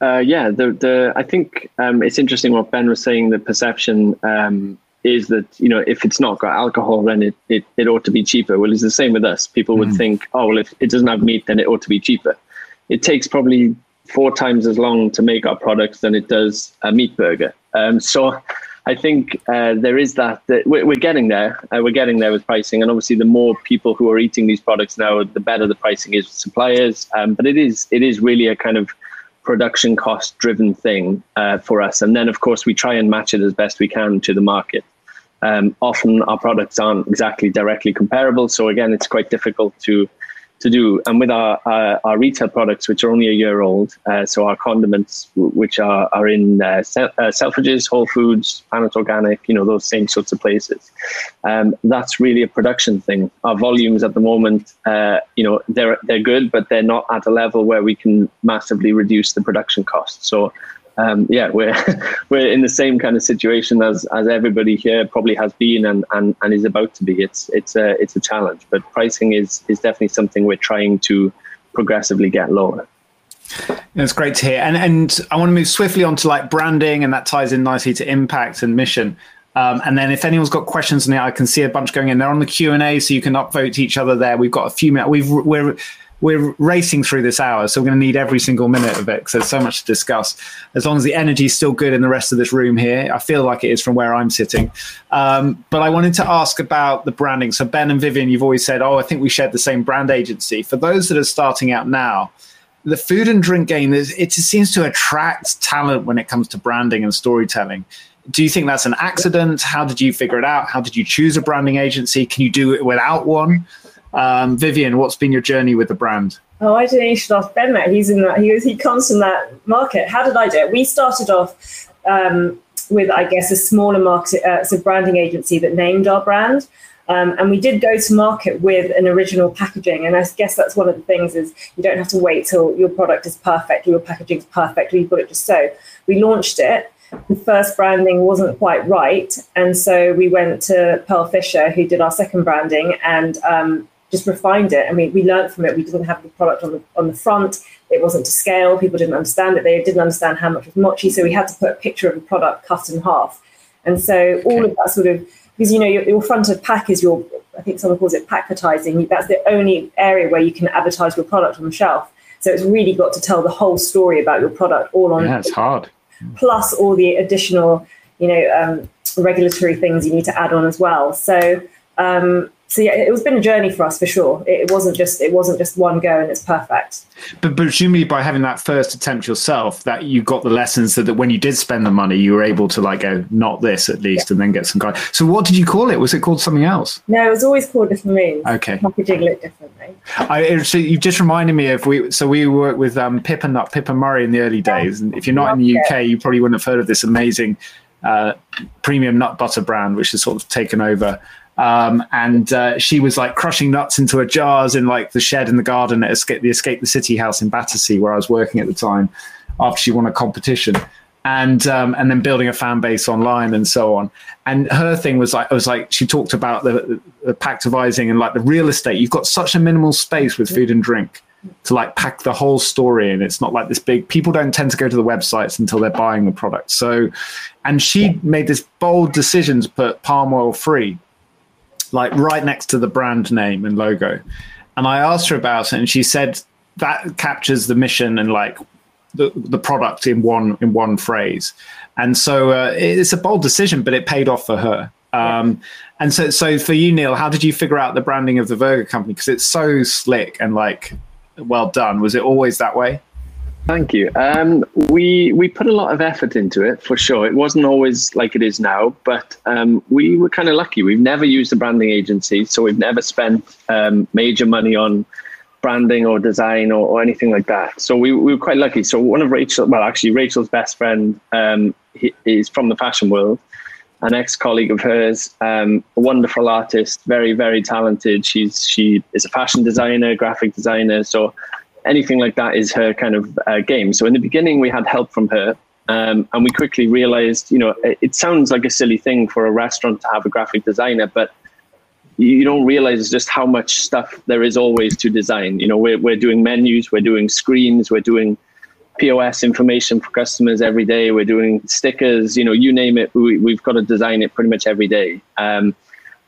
Uh, yeah, the the I think um, it's interesting what Ben was saying. The perception um, is that you know if it's not got alcohol, then it, it, it ought to be cheaper. Well, it's the same with us. People would mm. think, oh well, if it doesn't have meat, then it ought to be cheaper. It takes probably four times as long to make our products than it does a meat burger. Um, so I think uh, there is that, that we're, we're, getting there. Uh, we're getting there with pricing, and obviously, the more people who are eating these products now, the better the pricing is with suppliers. Um, but it is it is really a kind of production cost driven thing uh, for us. And then, of course, we try and match it as best we can to the market. Um, often our products aren't exactly directly comparable. So, again, it's quite difficult to to do. And with our, uh, our retail products, which are only a year old, uh, so our condiments, which are, are in uh, uh, Selfridges, Whole Foods, Planet Organic, you know, those same sorts of places. Um, that's really a production thing. Our volumes at the moment, uh, you know, they're, they're good, but they're not at a level where we can massively reduce the production costs. So um, yeah, we're we're in the same kind of situation as as everybody here probably has been and, and, and is about to be. It's it's a it's a challenge, but pricing is is definitely something we're trying to progressively get lower. It's great to hear, and and I want to move swiftly on to like branding, and that ties in nicely to impact and mission. Um, and then if anyone's got questions on it, I can see a bunch going in. They're on the Q and A, so you can upvote each other there. We've got a few minutes. We've we're we're racing through this hour, so we're going to need every single minute of it because there's so much to discuss. As long as the energy is still good in the rest of this room here, I feel like it is from where I'm sitting. Um, but I wanted to ask about the branding. So Ben and Vivian, you've always said, "Oh, I think we shared the same brand agency." For those that are starting out now, the food and drink game it seems to attract talent when it comes to branding and storytelling. Do you think that's an accident? How did you figure it out? How did you choose a branding agency? Can you do it without one? Um, Vivian, what's been your journey with the brand? Oh, I didn't. Should ask Ben that. He's in that. He was, he comes from that market. How did I do it? We started off um, with, I guess, a smaller market, uh, a branding agency that named our brand. Um, and we did go to market with an original packaging. And I guess that's one of the things is you don't have to wait till your product is perfect or your packaging is perfect or you've got it just so. We launched it. The first branding wasn't quite right. And so we went to Pearl Fisher, who did our second branding, and um, just refined it. I mean, we learned from it. We didn't have the product on the on the front. It wasn't to scale. People didn't understand it. They didn't understand how much was mochi. So we had to put a picture of the product cut in half. And so all okay. of that sort of because you know your, your, front of pack is your I think someone calls it pack advertising. That's the only area where you can advertise your product on the shelf. So it's really got to tell the whole story about your product all on. Yeah, it's hard. Plus all the additional, you know, um, regulatory things you need to add on as well. So um, so yeah, it was been a journey for us for sure. It wasn't just it wasn't just one go and it's perfect. But presumably by having that first attempt yourself, that you got the lessons so that when you did spend the money, you were able to like go not this at least, yeah. and then get some guide. So what did you call it? Was it called something else? No, it was always called different means. Okay, packaging looked differently. I, so you just reminded me of we. So we worked with um, Pip and Nut, Pip and Murray in the early days, and if you're not in the UK, you probably wouldn't have heard of this amazing uh, premium nut butter brand, which has sort of taken over um, and uh, she was like crushing nuts into her jars in like the shed in the garden at Escape, the Escape the City house in Battersea, where I was working at the time, after she won a competition. And um, and then building a fan base online and so on. And her thing was like, it was like she talked about the, the pactivizing and like the real estate. You've got such a minimal space with food and drink to like pack the whole story in. It's not like this big. People don't tend to go to the websites until they're buying the product. So, and she made this bold decision to put palm oil free like right next to the brand name and logo. And I asked her about it, and she said that captures the mission and like the, the product in one in one phrase. And so uh, it's a bold decision, but it paid off for her. Um, and so, so for you, Neil, how did you figure out the branding of the Vurger Company? Because it's so slick and like well done. Was it always that way? Thank you. Um, we we put a lot of effort into it for sure. It wasn't always like it is now, but um, we were kind of lucky. We've never used a branding agency, so we've never spent um, major money on branding or design or, or, anything like that. So we, we were quite lucky. So one of Rachel, well, actually Rachel's best friend um, is from the fashion world, an ex-colleague of hers, um, a wonderful artist, very very talented. She's she is a fashion designer, graphic designer. So anything like that is her kind of uh, game. So in the beginning, we had help from her. Um, and we quickly realized, you know, it, it, sounds like a silly thing for a restaurant to have a graphic designer, but you don't realize just how much stuff there is always to design. You know, we're, we're doing menus, we're doing screens, we're doing POS information for customers every day. We're doing stickers, you know, you name it. We, we've got to design it pretty much every day. Um,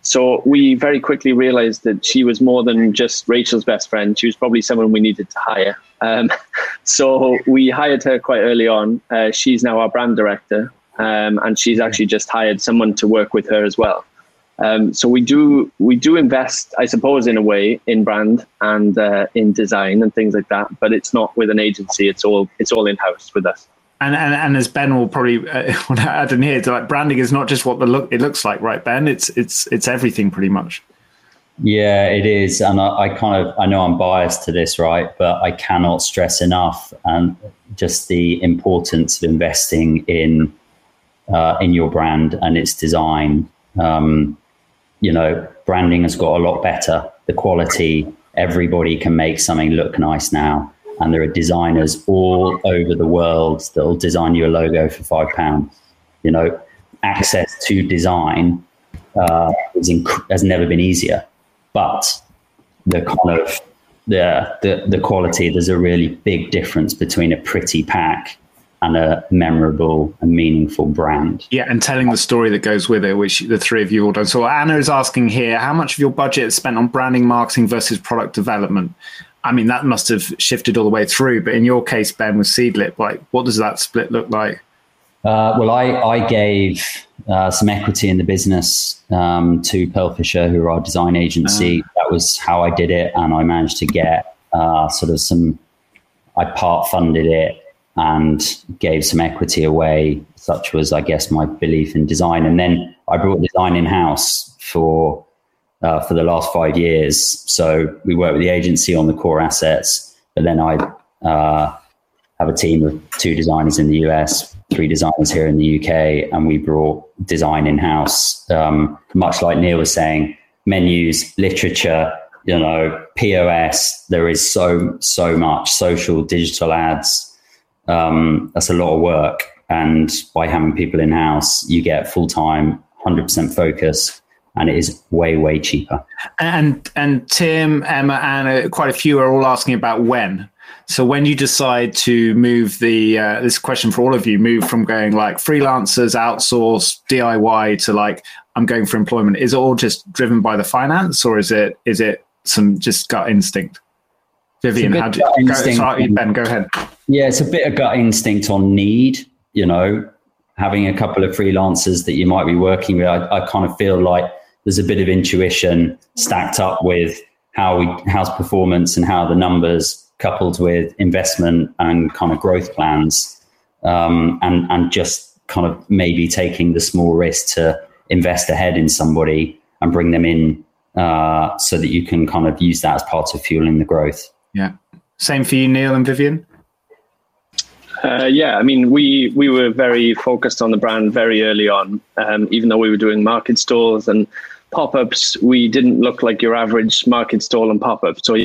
so we very quickly realized that she was more than just Rachel's best friend. She was probably someone we needed to hire. Um, so we hired her quite early on. Uh, she's now our brand director, um, and she's actually just hired someone to work with her as well. Um, so we do we do invest, I suppose, in a way, in brand and uh, in design and things like that. But it's not with an agency. It's all it's all in house with us. And, and and as Ben will probably uh, add in here, like branding is not just what the look it looks like, right, Ben? It's it's it's everything pretty much. Yeah, it is, and I, I kind of I know I'm biased to this, right? But I cannot stress enough and just the importance of investing in uh, in your brand and its design. Um, you know, branding has got a lot better. The quality, everybody can make something look nice now. And there are designers all over the world that will design you a logo for five pounds. You know, access to design uh, inc- has never been easier. But the kind of the, the the quality, there's a really big difference between a pretty pack and a memorable and meaningful brand. Yeah, and telling the story that goes with it, which the three of you all done. So Anna is asking here, how much of your budget is spent on branding, marketing versus product development? I mean, that must have shifted all the way through. But in your case, Ben, with Seedlip, like, what does that split look like? Uh, well, I, I gave uh, some equity in the business um, to Pearl Fisher, who are our design agency. Uh. That was how I did it, and I managed to get uh, sort of some. I part funded it and gave some equity away. Such was, I guess, my belief in design. And then I brought design in house for uh, for the last five years. So we work with the agency on the core assets, but then I uh, have a team of two designers in the US, three designers here in the UK, and we brought design in house. Um, much like Neil was saying, menus, literature, you know, POS. There is so so much social, digital ads um, that's a lot of work. And by having people in house, you get full time, 100% focus, and it is way, way cheaper. And and Tim, Emma, and quite a few are all asking about when. So when you decide to move the uh, this question for all of you, move from going like freelancers, outsource, DIY to like I'm going for employment. Is it all just driven by the finance, or is it is it some just gut instinct? Vivian, how do you, go, sorry, Ben, go ahead. Yeah, it's a bit of gut instinct on need, you know, having a couple of freelancers that you might be working with. I, I kind of feel like there's a bit of intuition stacked up with how we how's performance and how the numbers coupled with investment and kind of growth plans um, and and just kind of maybe taking the small risk to invest ahead in somebody and bring them in uh, so that you can kind of use that as part of fueling the growth. Yeah. Same for you, Neil and Vivian. Uh, yeah, I mean, we we were very focused on the brand very early on. Um, even though we were doing market stalls and pop ups, we didn't look like your average market stall and pop up. So,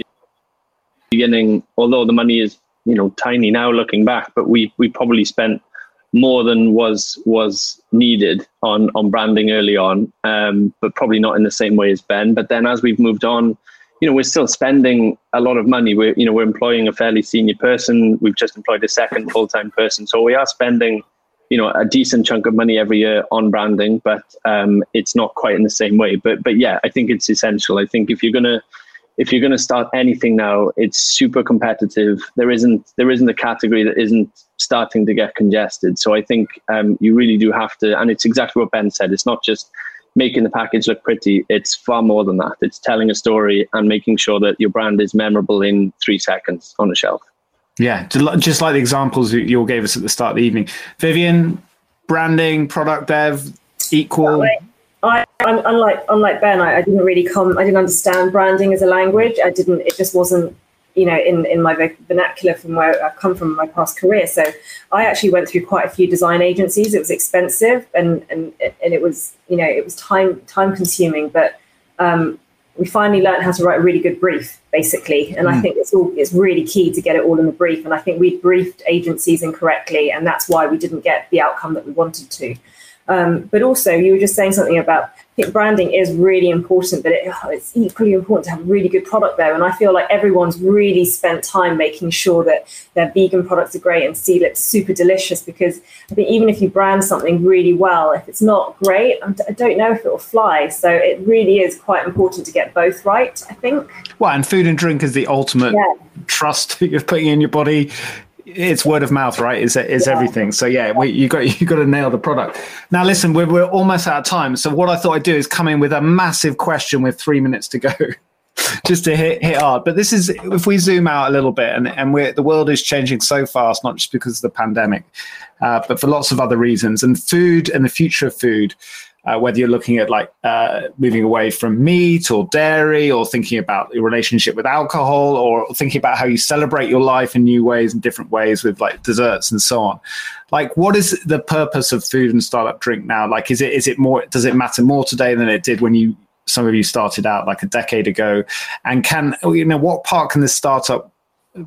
beginning, although the money is you know tiny now looking back, but we we probably spent more than was was needed on on branding early on, um, but probably not in the same way as Ben. But then as we've moved on you know, we're still spending a lot of money. We're, you know, we're employing a fairly senior person. We've just employed a second full-time person. So we are spending, you know, a decent chunk of money every year on branding, but um, it's not quite in the same way. But, but yeah, I think it's essential. I think if you're to, if you're to start anything now, it's super competitive. There isn't, there isn't a category that isn't starting to get congested. So I think um, you really do have to, and it's exactly what Ben said. It's not just making the package look pretty. It's far more than that. It's telling a story and making sure that your brand is memorable in three seconds on a shelf. Yeah, just like the examples you all gave us at the start of the evening. Vivian, branding, product dev, equal. I, I'm, unlike unlike Ben, I, I didn't really come. I didn't understand branding as a language. I didn't. It just wasn't you know, in, in my vernacular from where I've come from my past career. So I actually went through quite a few design agencies. It was expensive and, and, and it was, you know, it was time, time consuming, but um, we finally learned how to write a really good brief basically. And mm. I think it's all, it's really key to get it all in the brief. And I think we briefed agencies incorrectly and that's why we didn't get the outcome that we wanted to. Um, but also, you were just saying something about I think branding is really important, but it, it's equally important to have a really good product there. And I feel like everyone's really spent time making sure that their vegan products are great and Seedlip's super delicious because I think even if you brand something really well, if it's not great, I don't know if it will fly. So it really is quite important to get both right, I think. Well, and food and drink is the ultimate yeah. trust that you're putting in your body it's word of mouth, right? Is is yeah. everything. So yeah, we, you got you got to nail the product. Now listen, we're we're almost out of time. So what I thought I'd do is come in with a massive question with three minutes to go. just to hit hit hard. But this is if we zoom out a little bit, and and we're, the world is changing so fast, not just because of the pandemic, uh, but for lots of other reasons. And food and the future of food uh, whether you're looking at like uh, moving away from meat or dairy or thinking about your relationship with alcohol or thinking about how you celebrate your life in new ways and different ways with like desserts and so on. Like what is the purpose of food and startup drink now? Like is it is it more does it matter more today than it did when you some of you started out like a decade ago? And can you know what part can this startup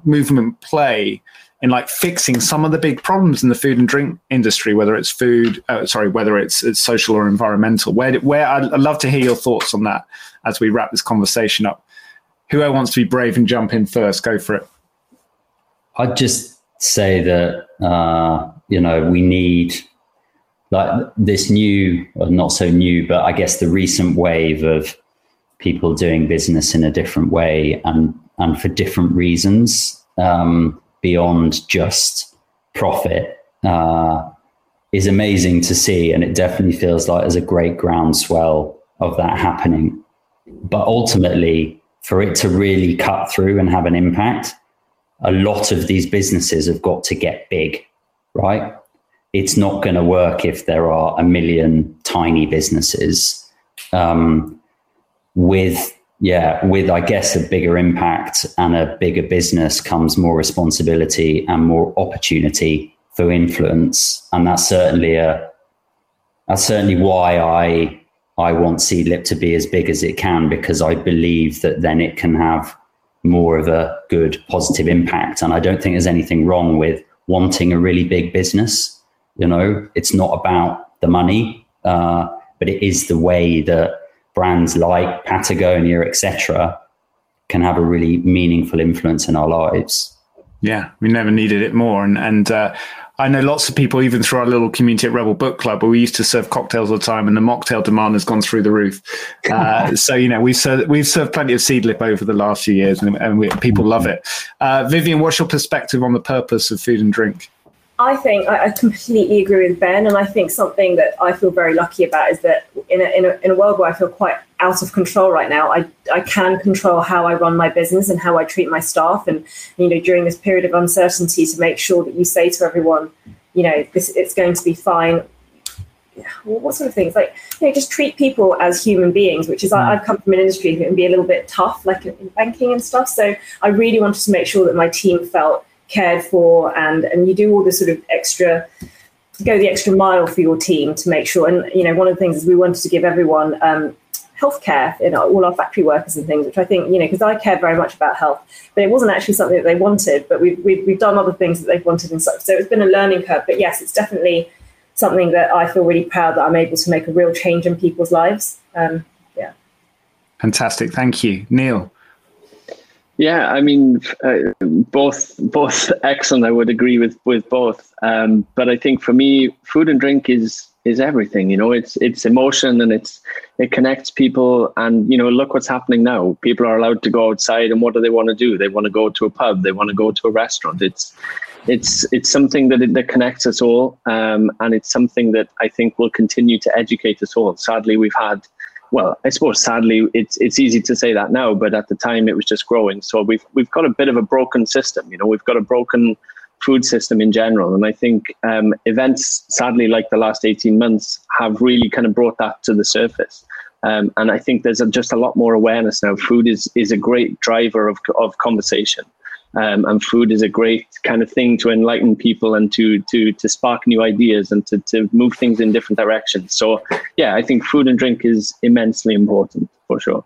movement play in like fixing some of the big problems in the food and drink industry, whether it's food, uh, sorry, whether it's, it's, social or environmental. Where, where I'd, I'd love to hear your thoughts on that as we wrap this conversation up. Whoever wants to be brave and jump in first, go for it. I'd just say that uh, you know we need like this new, or not so new, but I guess the recent wave of people doing business in a different way and and for different reasons. Um, beyond just profit uh, is amazing to see. And it definitely feels like there's a great groundswell of that happening. But ultimately, for it to really cut through and have an impact, a lot of these businesses have got to get big, right? It's not going to work if there are a million tiny businesses. Um, with yeah, with I guess a bigger impact and a bigger business comes more responsibility and more opportunity for influence, and that's certainly a that's certainly why I I want Seedlip to be as big as it can because I believe that then it can have more of a good positive impact, and I don't think there's anything wrong with wanting a really big business. You know, it's not about the money, uh, but it is the way that brands like Patagonia, etc., can have a really meaningful influence in our lives. Yeah, we never needed it more, and and uh, I know lots of people, even through our little community at Rebel Book Club, where we used to serve cocktails all the time, and the mocktail demand has gone through the roof. Uh, so you know, we've served we've served plenty of Seedlip over the last few years, and, and we, people love it. Uh, Vivian, what's your perspective on the purpose of food and drink? I think I, I, completely agree with Ben, and I think something that I feel very lucky about is that in a, in a, in a world where I feel quite out of control right now, I, I can control how I run my business and how I treat my staff, and you know during this period of uncertainty, to make sure that you say to everyone, you know, this it's going to be fine. What sort of things like you know just treat people as human beings, which is I, I've come from an industry that can be a little bit tough, like in banking and stuff. So I really wanted to make sure that my team felt cared for and and you do all the sort of extra go the extra mile for your team to make sure and you know one of the things is we wanted to give everyone um, healthcare in all our factory workers and things which i think you know because i care very much about health but it wasn't actually something that they wanted but we've, we've, we've done other things that they've wanted and such. So it's been a learning curve but yes it's definitely something that i feel really proud that i'm able to make a real change in people's lives. Um, yeah. Fantastic. Thank you. Neil yeah, I mean, uh, both both excellent. I would agree with with both. Um, but I think for me, food and drink is is everything. You know, it's it's emotion and it's it connects people. And you know, look what's happening now. People are allowed to go outside, and what do they want to do? They want to go to a pub. They want to go to a restaurant. It's it's it's something that that connects us all, um, and it's something that I think will continue to educate us all. Sadly, we've had well, I suppose sadly it's it's easy to say that now, but at the time it was just growing. So we've we've got a bit of a broken system. You know, we've got a broken food system in general, and I think um, events, sadly, like the last eighteen months, have really kind of brought that to the surface. Um, and I think there's a, just a lot more awareness now. Food is is a great driver of of conversation. Um, and food is a great kind of thing to enlighten people and to to to spark new ideas and to to move things in different directions. So yeah, I think food and drink is immensely important for sure.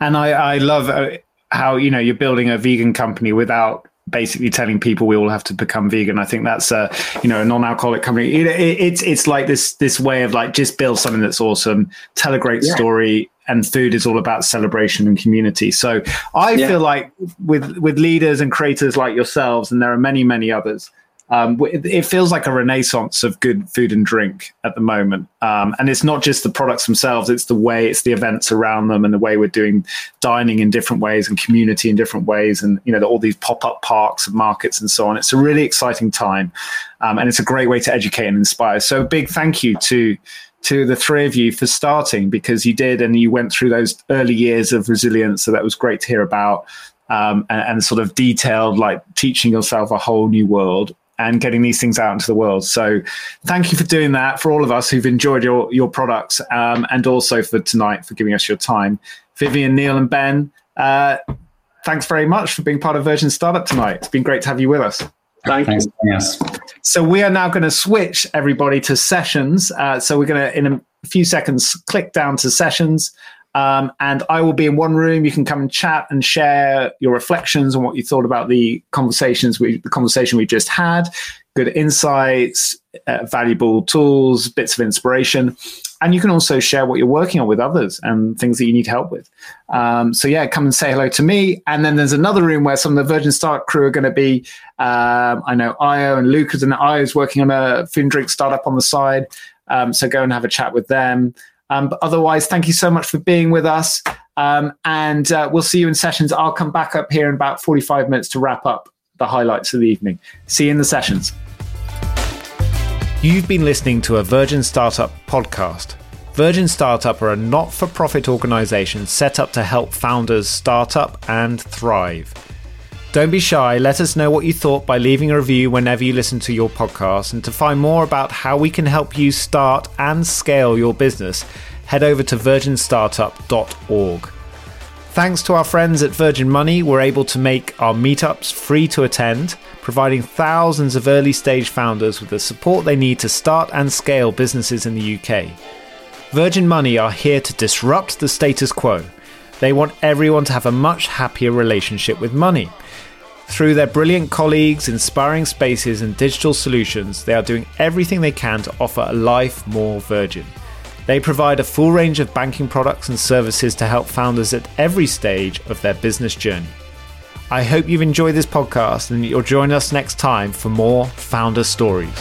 And I I love uh, how you know you're building a vegan company without basically telling people we all have to become vegan. I think that's a you know a non-alcoholic company. It, it, it's it's like this this way of like just build something that's awesome, tell a great yeah. story, and food is all about celebration and community. So I yeah. feel like with with leaders and creators like yourselves, and there are many many others um, it feels like a renaissance of good food and drink at the moment. Um, and it's not just the products themselves, it's the way, it's the events around them and the way we're doing dining in different ways and community in different ways. And, you know, all these pop up parks and markets and so on. It's a really exciting time. Um, and it's a great way to educate and inspire. So, big thank you to to the three of you for starting because you did and you went through those early years of resilience. So that was great to hear about. Um, and, and, sort of detailed, like teaching yourself a whole new world and getting these things out into the world. So thank you for doing that for all of us who've enjoyed your, your products um, and also for tonight for giving us your time. Vivian, Neil, and Ben, uh, thanks very much for being part of Virgin Startup tonight. It's been great to have you with us. Thank you. Yes. So we are now going to switch everybody to sessions. Uh, so we're going to, in a few seconds, click down to sessions. Um, and I will be in one room. You can come and chat and share your reflections on what you thought about the conversations we, the conversation we just had. Good insights, uh, valuable tools, bits of inspiration, and you can also share what you're working on with others and things that you need help with. Um, so yeah, come and say hello to me. And then there's another room where some of the Virgin Start crew are going to be. Um, I know Io and Lucas and Io is working on a food and drink startup on the side. Um, so go and have a chat with them. Um, but otherwise, thank you so much for being with us. Um, and uh, we'll see you in sessions. I'll come back up here in about 45 minutes to wrap up the highlights of the evening. See you in the sessions. You've been listening to a Virgin Startup podcast. Virgin Startup are a not for profit organization set up to help founders start up and thrive. Don't be shy. Let us know what you thought by leaving a review whenever you listen to your podcast. And to find more about how we can help you start and scale your business, head over to virginstartup.org. Thanks to our friends at Virgin Money, we're able to make our meetups free to attend, providing thousands of early stage founders with the support they need to start and scale businesses in the UK. Virgin Money are here to disrupt the status quo. They want everyone to have a much happier relationship with money. Through their brilliant colleagues, inspiring spaces, and digital solutions, they are doing everything they can to offer a life more virgin. They provide a full range of banking products and services to help founders at every stage of their business journey. I hope you've enjoyed this podcast and you'll join us next time for more founder stories.